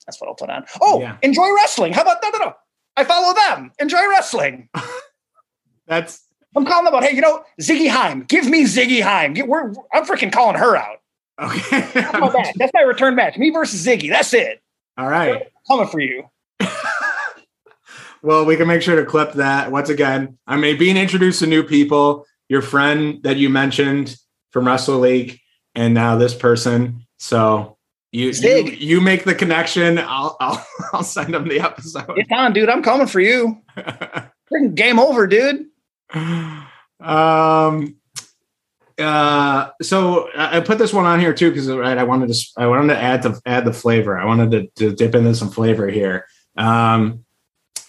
that's what I'll put on. Oh, Yeah. enjoy wrestling. How about no, no, no? I follow them. Enjoy wrestling. That's I'm calling them out. Hey, you know, Ziggy Haim. Give me Ziggy Haim. Get, we're, I'm freaking calling her out. okay. That's my match. That's my return match. Me versus Ziggy. That's it. All right. Coming for you. Well, we can make sure to clip that. Once again, I mean, being introduced to new people, your friend that you mentioned from Wrestle League, and now this person. So you you, you make the connection. I'll I'll, I'll send them the episode. It's on, dude. I'm coming for you. Freaking game over, dude. Um. Uh. So I put this one on here too because right, I wanted to I wanted to add the add the flavor. I wanted to, to dip into some flavor here. Um.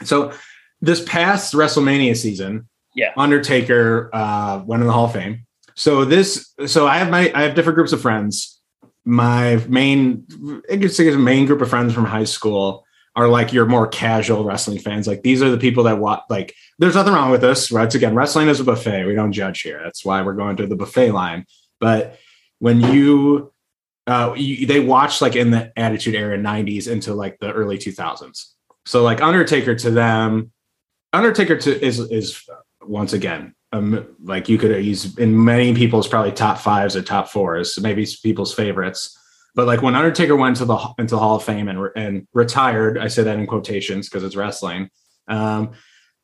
So this past WrestleMania season, Yeah. Undertaker uh, went in the Hall of Fame. So this, so I have my, I have different groups of friends. My main, I guess main group of friends from high school are like your more casual wrestling fans. Like these are the people that watch. Like, there's nothing wrong with this. Right? Again, wrestling is a buffet. We don't judge here. That's why we're going to the buffet line. But when you, uh, you, they watched like in the Attitude Era '90s into like the early 2000s. So like Undertaker to them, Undertaker to is is once again um, like you could he's in many people's probably top fives or top fours, maybe people's favorites. But like when Undertaker went to the into Hall of Fame and and retired, I say that in quotations because it's wrestling. Um,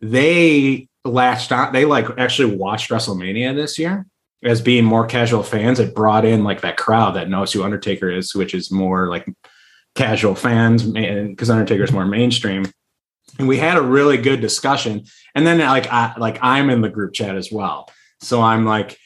they latched on. They like actually watched WrestleMania this year as being more casual fans. It brought in like that crowd that knows who Undertaker is, which is more like casual fans, because Undertaker is more mainstream. And we had a really good discussion. And then like I like I'm in the group chat as well. So I'm like,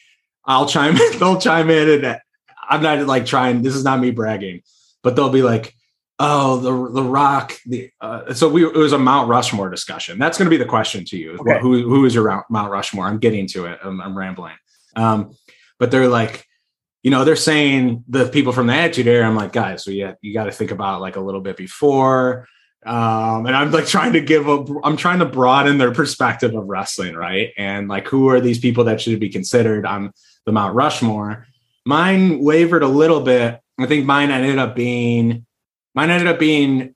I'll chime in, they'll chime in and I'm not like trying, this is not me bragging, but they'll be like, oh, the the rock. The uh, so we it was a Mount Rushmore discussion. That's going to be the question to you. Okay. Who who is your Mount- Rushmore? I'm getting to it. I'm, I'm rambling. Um, but they're like, you know, they're saying the people from the Attitude Era. I'm like, guys, so yeah, you got to think about it like a little bit before. Um, and I'm like trying to give a, I'm trying to broaden their perspective of wrestling, right? And like, who are these people that should be considered on the Mount Rushmore? Mine wavered a little bit. I think mine ended up being, mine ended up being,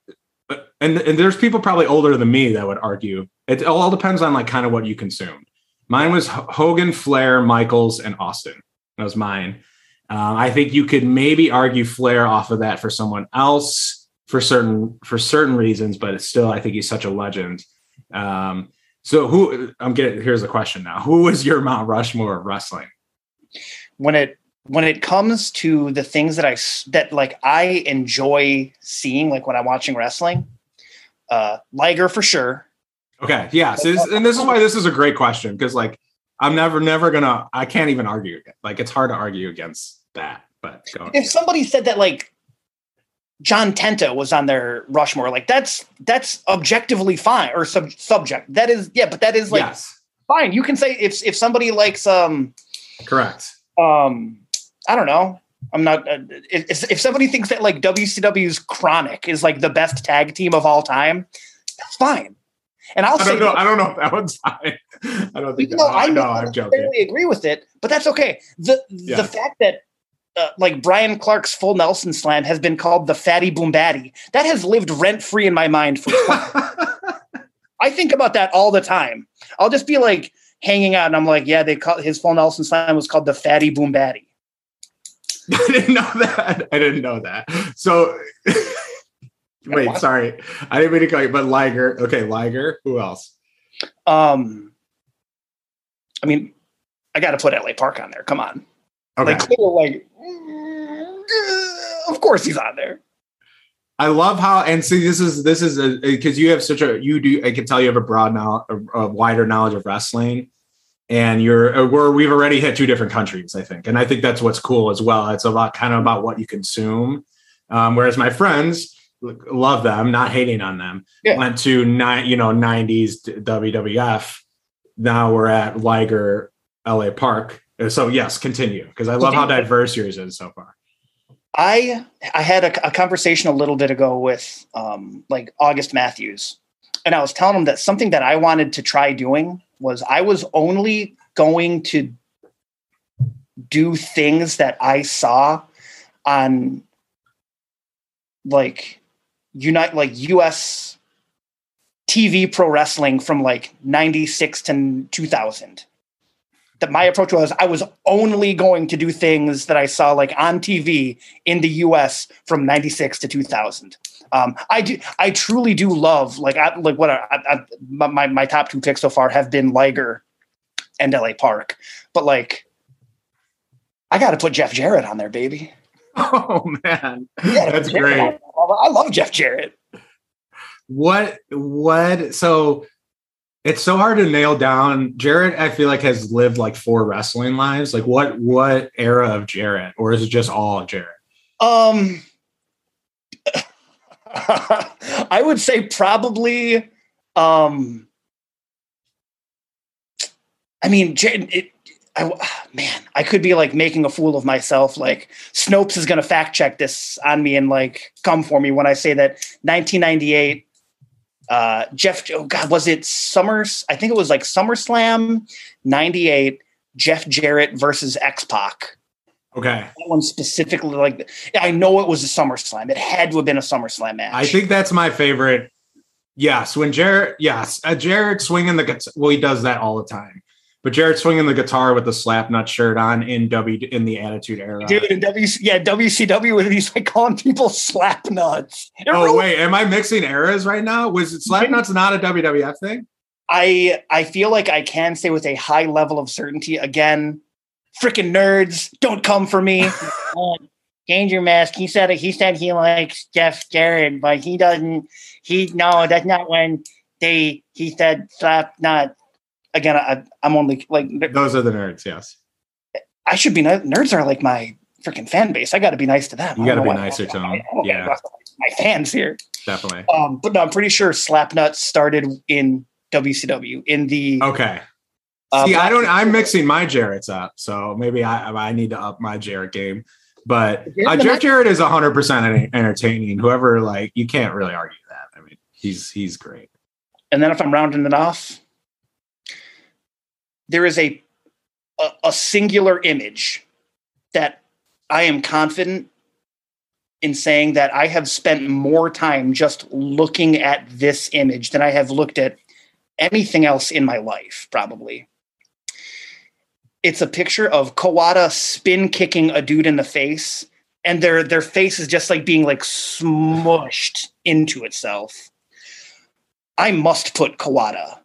and, and there's people probably older than me that would argue. It all depends on like kind of what you consumed. Mine was Hogan, Flair, Michaels, and Austin. That was mine. Uh, I think you could maybe argue Flair off of that for someone else for certain for certain reasons, but it's still I think he's such a legend. Um, so who I'm getting here's the question now: Who was your Mount Rushmore of wrestling? when it when it comes to the things that I that like I enjoy seeing, like when I'm watching wrestling, uh, Liger for sure. Okay, yeah, so this, and this is why this is a great question because like I'm never never gonna I can't even argue like it's hard to argue against that. But go If somebody said that like John Tenta was on their Rushmore, like that's that's objectively fine or sub- subject. That is yeah, but that is like yes, fine. You can say if if somebody likes um correct. um I don't know. I'm not. Uh, if, if somebody thinks that like WCW's KroniK is like the best tag team of all time, that's fine. And I'll I say don't know. I don't know if that one's fine. I don't think. that, I no, don't I'm joking. agree with it, but that's okay. The Yeah. the fact that uh, like Bryan Clark's full Nelson slam has been called the Fatty Boom Batty, that has lived rent free in my mind for. I think about that all the time. I'll just be like hanging out, and I'm like, yeah, they call his full Nelson slam was called the Fatty Boom Batty. I didn't know that. I didn't know that. So, wait, sorry, I didn't mean to call you, but Liger. Okay, Liger. Who else? Um, I mean, I got to put LA Park on there. Come on, Okay, like, like, mm, of course he's on there. I love how and see this is this is because you have such a you do I can tell you have a broad now a, a wider knowledge of wrestling, and you're uh, we're we've already hit two different countries I think, and I think that's what's cool as well. It's a lot kind of about what you consume, um, whereas my friends love them, not hating on them. Yeah. Went to nine you know '90s WWF. Now we're at Liger LA Park. So yes, continue because I love how diverse yours is so far. I I had a, a conversation a little bit ago with um, like August Matthews, and I was telling him that something that I wanted to try doing was I was only going to do things that I saw on like unite like US TV pro wrestling from like 96 to 2000 that my approach was I was only going to do things that I saw like on TV in the US from 96 to 2000. Um, I do, I truly do love like, I, like what I, I, my, my top two picks so far have been Liger and LA Park, but like, I got to put Jeff Jarrett on there, baby. Oh man, Yeah, that's great. I love Jeff Jarrett. What what so it's so hard to nail down. Jarrett, I feel like has lived like four wrestling lives. Like what what era of Jarrett, or is it just all Jarrett? Um, I would say probably. Um, I mean, it, I, man, I could be like making a fool of myself. Like Snopes is going to fact check this on me and like come for me when I say that 1998. Uh, Jeff, oh God, was it Summers? I think it was like SummerSlam 98, Jeff Jarrett versus X Pac Okay. that one specifically like I know it was a SummerSlam. It had to have been a SummerSlam match. I think that's my favorite. Yes, when Jarrett, yes, uh, Jarrett swinging the guitar. Well, he does that all the time. But Jarrett swinging the guitar with the slap nut shirt on in W in the Attitude Era. dude in WC, yeah, WCW when he's like calling people slap nuts. It Oh really- wait, am I mixing eras right now? Was it slap nuts not a WWF thing? I I feel like I can say with a high level of certainty again. Freaking nerds, don't come for me. Danger Mask. He said he said he likes Jeff Jarrett, but he doesn't. He no, that's not when they. He said slap nut. Again, I, I'm only like Those are the nerds. Yes, I should be ni- nerds are like my freaking fan base. I got to be nice to them. You gotta be nicer to them. I don't know Yeah. my fans here. definitely. Um, but no, I'm pretty sure Slapnut started in WCW in the. Okay. Uh, See, I don't. I'm mixing my Jarrett's up, so maybe I I need to up my Jarrett game. But uh, Jeff Jarrett is 100 percent entertaining. Whoever like you can't really argue that. I mean, he's he's great. And then if I'm rounding it off, there is a, a a singular image that I am confident in saying that I have spent more time just looking at this image than I have looked at anything else in my life, probably. It's a picture of Kawada spin kicking a dude in the face, and their their face is just like being like smushed into itself. I must put Kawada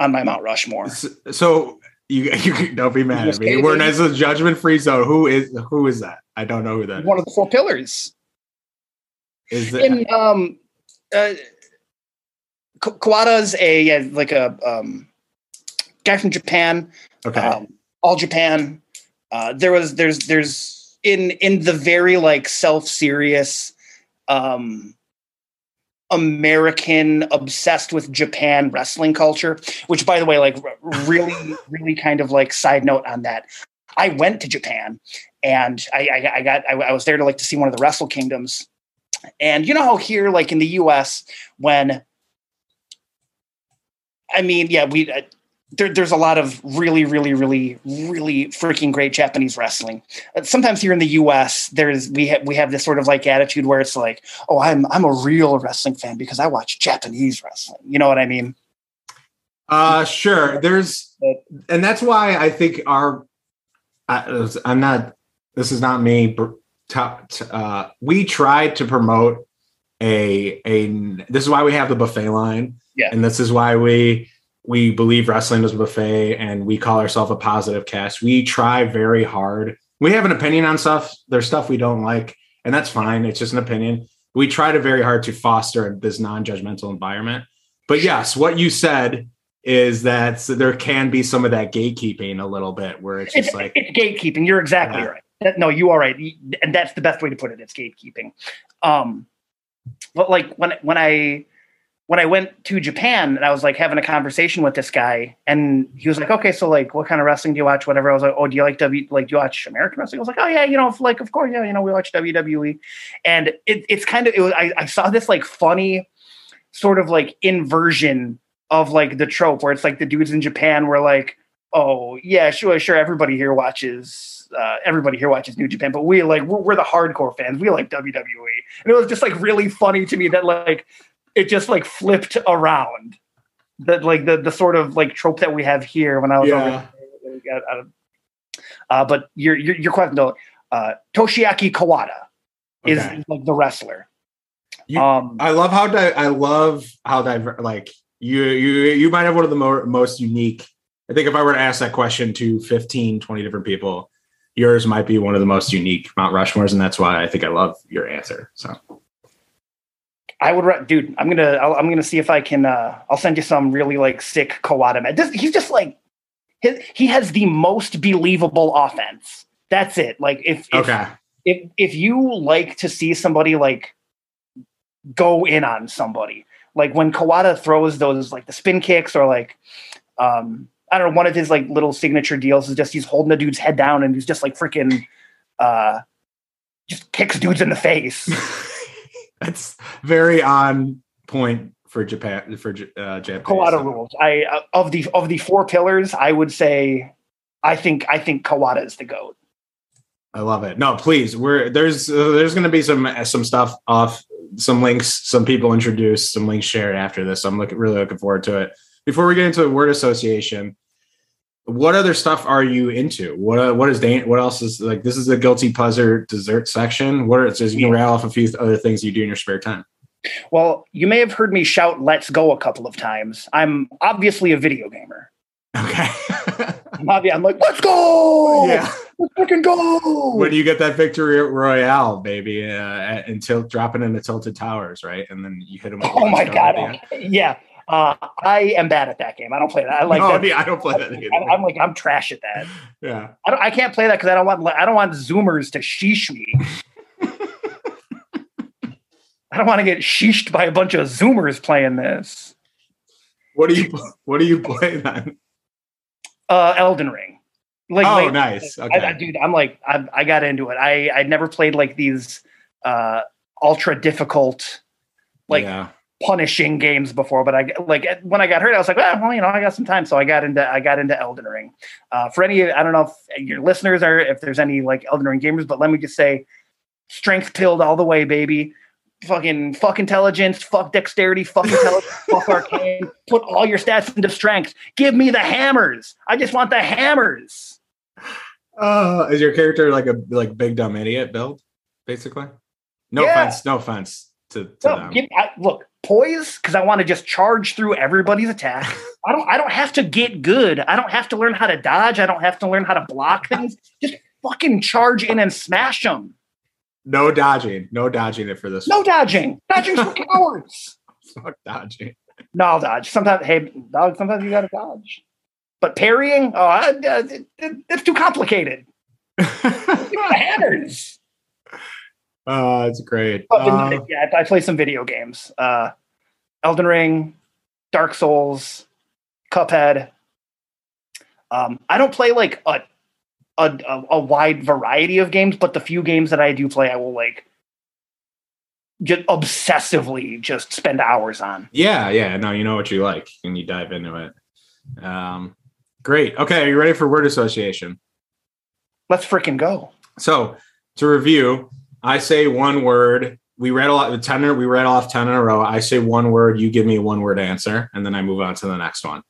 on my Mount Rushmore. S- So you you don't be mad at me. We're in a judgment free zone. Who is who is that? I don't know who that One of the four pillars. is. Is it, And um, uh, Kawada's a yeah, like a um, guy from Japan. okay. um, all Japan. Uh, there was there's there's in in the very like self serious um, American obsessed with Japan wrestling culture. Which, by the way, like really really kind of like side note on that. I went to Japan and I, I, I got I, I was there to like to see one of the Wrestle Kingdoms. And you know how here, like in the U.S., when I mean, yeah, we uh, there, there's a lot of really, really, really, really freaking great Japanese wrestling. Uh, sometimes here in the U.S., there's we have we have this sort of like attitude where it's like, oh, I'm I'm a real wrestling fan because I watch Japanese wrestling. You know what I mean? Uh, sure. There's, and that's why I think our. I, I'm not. This is not me. Uh, we tried to promote a a. This is why we have the buffet line. Yeah. And this is why we we believe wrestling is a buffet and we call ourselves a positive cast. We try very hard. We have an opinion on stuff. There's stuff we don't like, and that's fine. It's just an opinion. We try to very hard to foster this non-judgmental environment. But yes, what you said is that there can be some of that gatekeeping a little bit where it's just it's, like it's gatekeeping. You're exactly yeah. right. No, you are right, and that's the best way to put it. It's gatekeeping. Um, but like when when I when I went to Japan and I was like having a conversation with this guy, and he was like, "Okay, so like, what kind of wrestling do you watch? Whatever." I was like, "Oh, do you like W? Like, do you watch American wrestling?" I was like, "Oh yeah, you know, like of course, yeah, you know, we watch WWE." And it, it's kind of it was, I, I saw this like funny sort of like inversion of like the trope where it's like the dudes in Japan were like, "Oh yeah, sure, sure, everybody here watches." Uh, everybody here watches New Japan, but we like we're, we're the hardcore fans. We like WWE, and it was just like really funny to me that like it just like flipped around. That like the the sort of like trope that we have here when I was yeah. over. Uh, but your your your question though, uh, Toshiaki Kawada is, okay. like the wrestler. You, um, I love how di- I love how diver- like you you you might have one of the mo- most unique. I think if I were to ask that question to 15, 20 different people, yours might be one of the most unique Mount Rushmores, and that's why I think I love your answer. So I would, dude. I'm gonna, i am gonna see if I can. uh I'll send you some really like sick Kawada man. This, he's just like, his, he has the most believable offense. That's it. Like if, if okay, if if you like to see somebody like go in on somebody, like when Kawada throws those like the spin kicks or like, um, I don't know, one of his like little signature deals is just he's holding the dude's head down and he's just like freaking, uh, just kicks dudes in the face. That's very on point for Japan for uh, Japan. Kawada so. rules. I uh, of the of the four pillars, I would say, I think I think Kawada is the goat. I love it. No, please. We're there's uh, there's going to be some some stuff off, some links, some people introduced, some links shared after this. So I'm looking really looking forward to it. Before we get into the word association, what other stuff are you into? What uh, what is Dan, what else is like? This is the guilty pleasure dessert section. What are so you can rattle off a few other things you do in your spare time? Well, you may have heard me shout "Let's go" a couple of times. I'm obviously a video gamer. Okay. I'm, obvi- I'm like, let's go! Yeah, let's fucking go! When you get that victory royale, baby, uh, until dropping into tilted towers, right? And then you hit them. oh my god! Yeah, uh, I am bad at that game. I don't play that. I like. No, that. I don't play that. Game. I, am like I'm trash at that. Yeah. I, don't, I can't play that because I don't want I don't want Zoomers to sheesh me. I don't want to get sheeshed by a bunch of Zoomers playing this. What do you What do you play then? Uh, Elden Ring. Like, oh, like, nice. Okay. I, I, dude, I'm like I, I got into it. I I never played like these uh ultra difficult like yeah punishing games before, but I like when I got hurt, I was like, well, well, you know, I got some time, so I got into I got into Elden Ring. Uh, for any, I don't know if your listeners are if there's any like Elden Ring gamers, but let me just say, strength pilled all the way, baby. Fucking fuck intelligence, fuck dexterity, fuck intelligence, fuck arcane. Put all your stats into strength. Give me the hammers. I just want the hammers. Uh, is your character like a like big dumb idiot build, basically? No yeah. offense, no offense to, to no, them. Give, I, look, poise because I want to just charge through everybody's attack. I don't I don't have to get good. I don't have to learn how to dodge. I don't have to learn how to block things. Just fucking charge in and smash them. No dodging. No dodging it for this. No one. dodging. Dodging's for cowards. Fuck dodging. No, I'll dodge. Sometimes, hey, dog. Sometimes you got to dodge. But parrying, oh, I, uh, it, it, it's too complicated. hammers. Oh, it's great. uh, yeah, I play some video games. Uh, Elden Ring, Dark Souls, Cuphead. Um, I don't play like a, a a wide variety of games, but the few games that I do play, I will like just obsessively just spend hours on. Yeah, yeah. No, you know what you like and you dive into it. Um, great. Okay, are you ready for word association? Let's freaking go. So to review, I say one word. We read a lot ten. We read off ten in a row. I say one word. You give me a one word answer, and then I move on to the next one.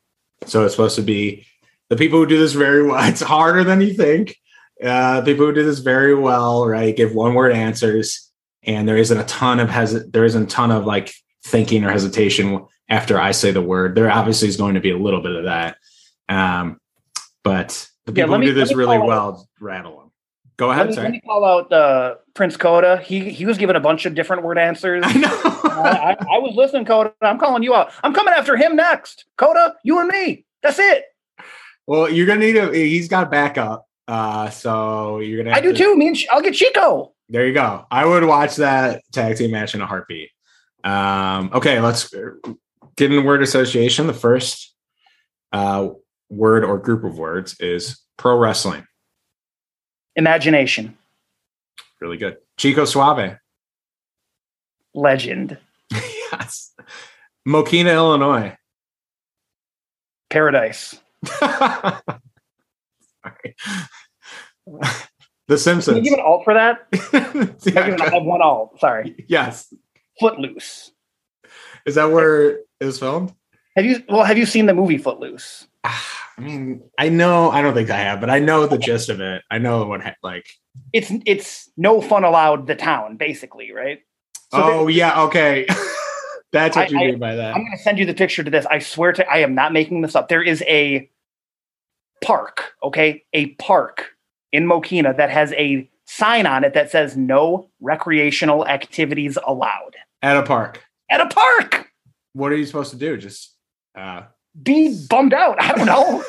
So it's supposed to be the people who do this very well. It's harder than you think. Uh, people who do this very well, right? Give one word answers, and there isn't a ton of hes- there isn't a ton of like thinking or hesitation after I say the word. There obviously is going to be a little bit of that, um, but the Yeah, people who me- do this really well rattle them. Go Let ahead, me, let sorry. me call out uh, Prince Coda. He he was given a bunch of different word answers. I know. I, I, I was listening, Coda. I'm calling you out. I'm coming after him next. Coda, you and me. That's it. well, you're gonna need a. He's got backup, uh, so you're gonna. I do to- too. Me and I'll get Chico. There you go. I would watch that tag team match in a heartbeat. Um, okay, let's get in word association. The first uh, word or group of words is pro wrestling. Imagination. Really good. Chico Suave. Legend. yes. Mokena, Illinois. Paradise. Sorry. the Can Simpsons. you give an alt for that? Yeah, an, I have one alt. Sorry. yes. Footloose. Is that where it was filmed? Have you? Well, have you seen the movie Footloose? I mean, I know. I don't think I have, but I know the gist of it. I know what ha- like. It's it's no fun allowed. The town, basically, right? So oh yeah, okay. That's what I- you mean by that. I'm going to send you the picture to this. I swear to, I am not making this up. There is a park, okay, a park in Mokena that has a sign on it that says "No recreational activities allowed." At a park. At a park, What are you supposed to do? Just uh be bummed out. I don't know.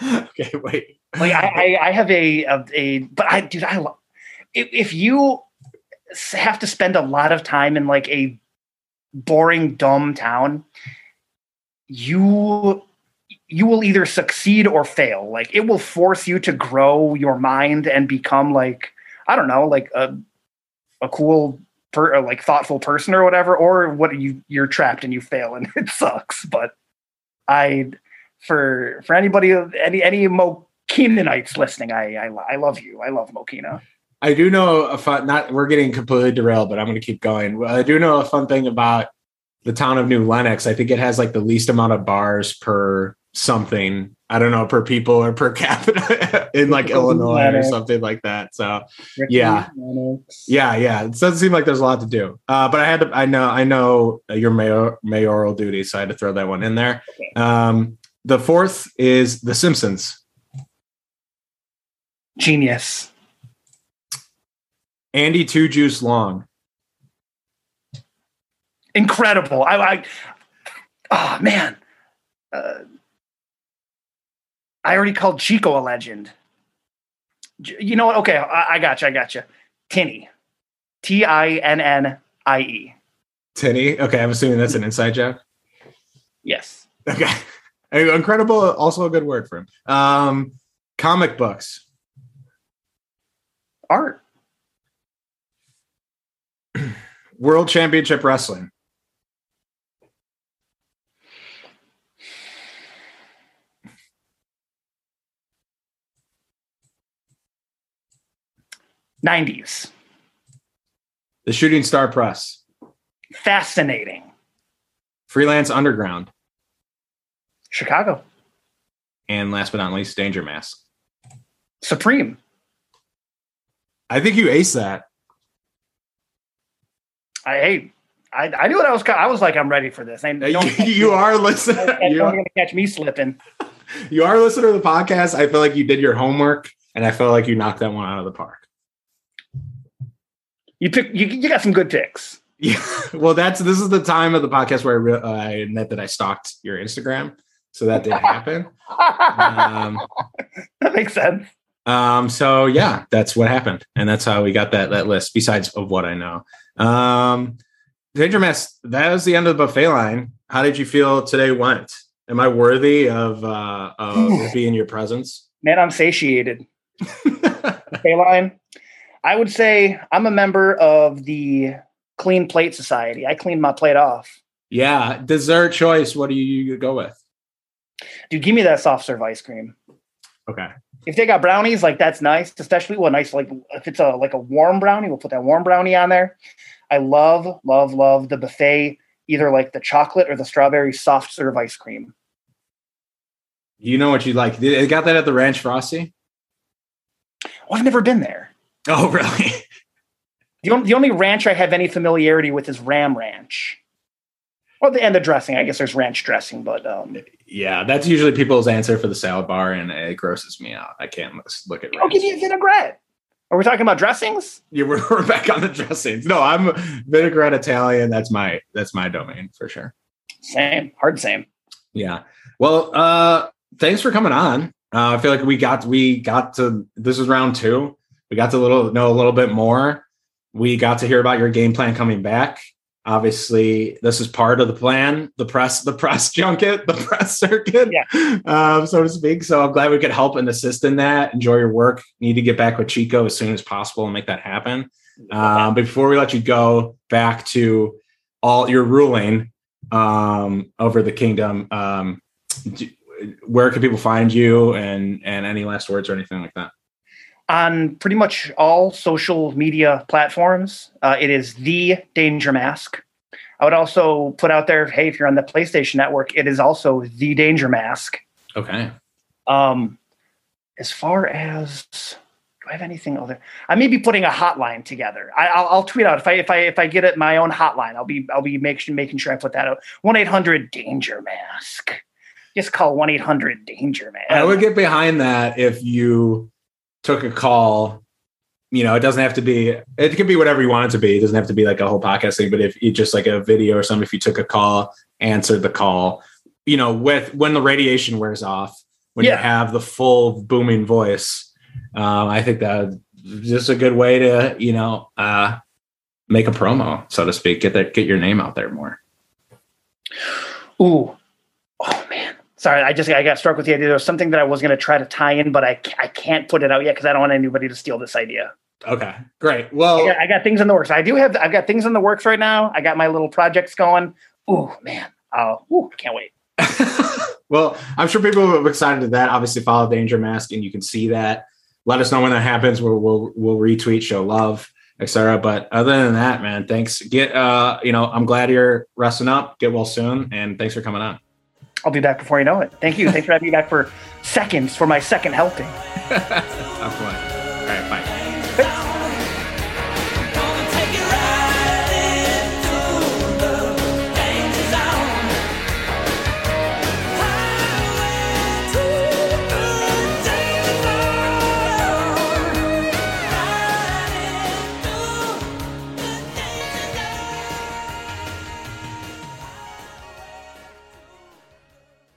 okay, wait. like I, I, I have a, a, a, but I, dude, I if, if you have to spend a lot of time in like a boring, dumb town, you, you will either succeed or fail. Like it will force you to grow your mind and become like, I don't know, like a, a cool, per, like thoughtful person or whatever, or what you, you're trapped and you fail and it sucks. But I, for, for anybody, any, any Mokinanites listening, I, I, I love you. I love Mokena. I do know a fun not we're getting completely derailed, but I'm gonna keep going. I do know a fun thing about the town of New Lenox. I think it has like the least amount of bars per something. I don't know, per people or per capita in like Illinois or something like that. So Yeah. Yeah. Yeah, yeah. It doesn't seem like there's a lot to do. Uh, but I had to. I know. I know your mayor, mayoral duty, so I had to throw that one in there. Okay. Um, the fourth is The Simpsons. Genius. Andy Two Juice Long. Incredible. I, I oh man. Uh, I already called Chico a legend. You know what? Okay, I, I got you. I got you. Tinny. T I N N I E. Tinny. Okay, I'm assuming that's an inside joke. Yes. Okay. Incredible. Also a good word for him. Um, comic books. Art. World Championship Wrestling. Nineties. The Shooting Star Press. Fascinating. Freelance Underground. Chicago. And last but not least, Danger Mask. Supreme. I think you ace that. I hey, I, I knew what I was. I was like, I'm ready for this. And You, you are listening. You're going to catch me slipping. you are listening to the podcast. I feel like you did your homework, and I feel like you knocked that one out of the park. You pick. You, you got some good picks. Yeah. Well, that's this is the time of the podcast where I, re- uh, I admit that I stalked your Instagram, so that did happen. Um, that makes sense. Um, so yeah, that's what happened, and that's how we got that that list. Besides of what I know, um, Danger Mask. That was the end of the buffet line. How did you feel today went? Am I worthy of uh, of being your presence? Man, I'm satiated. Line. I would say I'm a member of the clean plate society. I clean my plate off. Yeah, dessert choice. What do you go with? Dude, give me that soft serve ice cream. Okay. If they got brownies, like that's nice, especially well, nice like if it's a like a warm brownie, we'll put that warm brownie on there. I love, love, love the buffet, either like the chocolate or the strawberry soft serve ice cream. You know what you like? They got that at the Ranch Frosty. Oh, I've never been there. Oh, really? The only, the only ranch I have any familiarity with is Ram Ranch. Well, the and the dressing. I guess there's ranch dressing, but um, Yeah, that's usually people's answer for the salad bar, and it grosses me out. I can't look at. I'll ranch. give you a vinaigrette. Are we talking about dressings? Yeah, we're, we're back on the dressings. No, I'm vinaigrette Italian. That's my that's my domain for sure. Same, hard same. Yeah. Well, uh, thanks for coming on. Uh, I feel like we got we got to this is round two. We got to little know a little bit more. We got to hear about your game plan coming back. Obviously, this is part of the plan, the press, the press junket, the press circuit, Yeah. um, so to speak. So I'm glad we could help and assist in that. Enjoy your work. Need to get back with Chico as soon as possible and make that happen. Um, before we let you go back to all your ruling um, over the kingdom, um, do, where can people find you and and any last words or anything like that? On pretty much all social media platforms. Uh, it is the Danger Mask. I would also put out there, hey, if you're on the PlayStation Network, it is also the Danger Mask. Okay. Um, as far as do I have anything other? I may be putting a hotline together. I, I'll, I'll tweet out if I if I if I get it my own hotline. I'll be I'll be making making sure I put that out. One eight hundred Danger Mask. Just call one eight hundred Danger Mask. I would get behind that if you took a call. You know, it doesn't have to be. It can be whatever you want it to be. It doesn't have to be like a whole podcast thing. But if you just like a video or something, if you took a call, answered the call, you know, with when the radiation wears off, when you have the full booming voice, um, I think that just a good way to you know uh, make a promo, so to speak. Get that, get your name out there more. Ooh. Oh. Sorry, I just I got struck with the idea. There was something that I was going to try to tie in, but I I can't put it out yet because I don't want anybody to steal this idea. Okay, great. Well, I got, I got things in the works. I do have I've got things in the works right now. I got my little projects going. Ooh man. Oh, can't wait. well, I'm sure people are excited to that. Obviously, follow Danger Mask, and you can see that. Let us know when that happens. We'll we'll, we'll retweet, show love, etc. But other than that, man, thanks. Get uh, you know, I'm glad you're resting up. Get well soon, and thanks for coming on. I'll be back before you know it. Thank you. Thanks for having me back for seconds for my second helping. Have fun.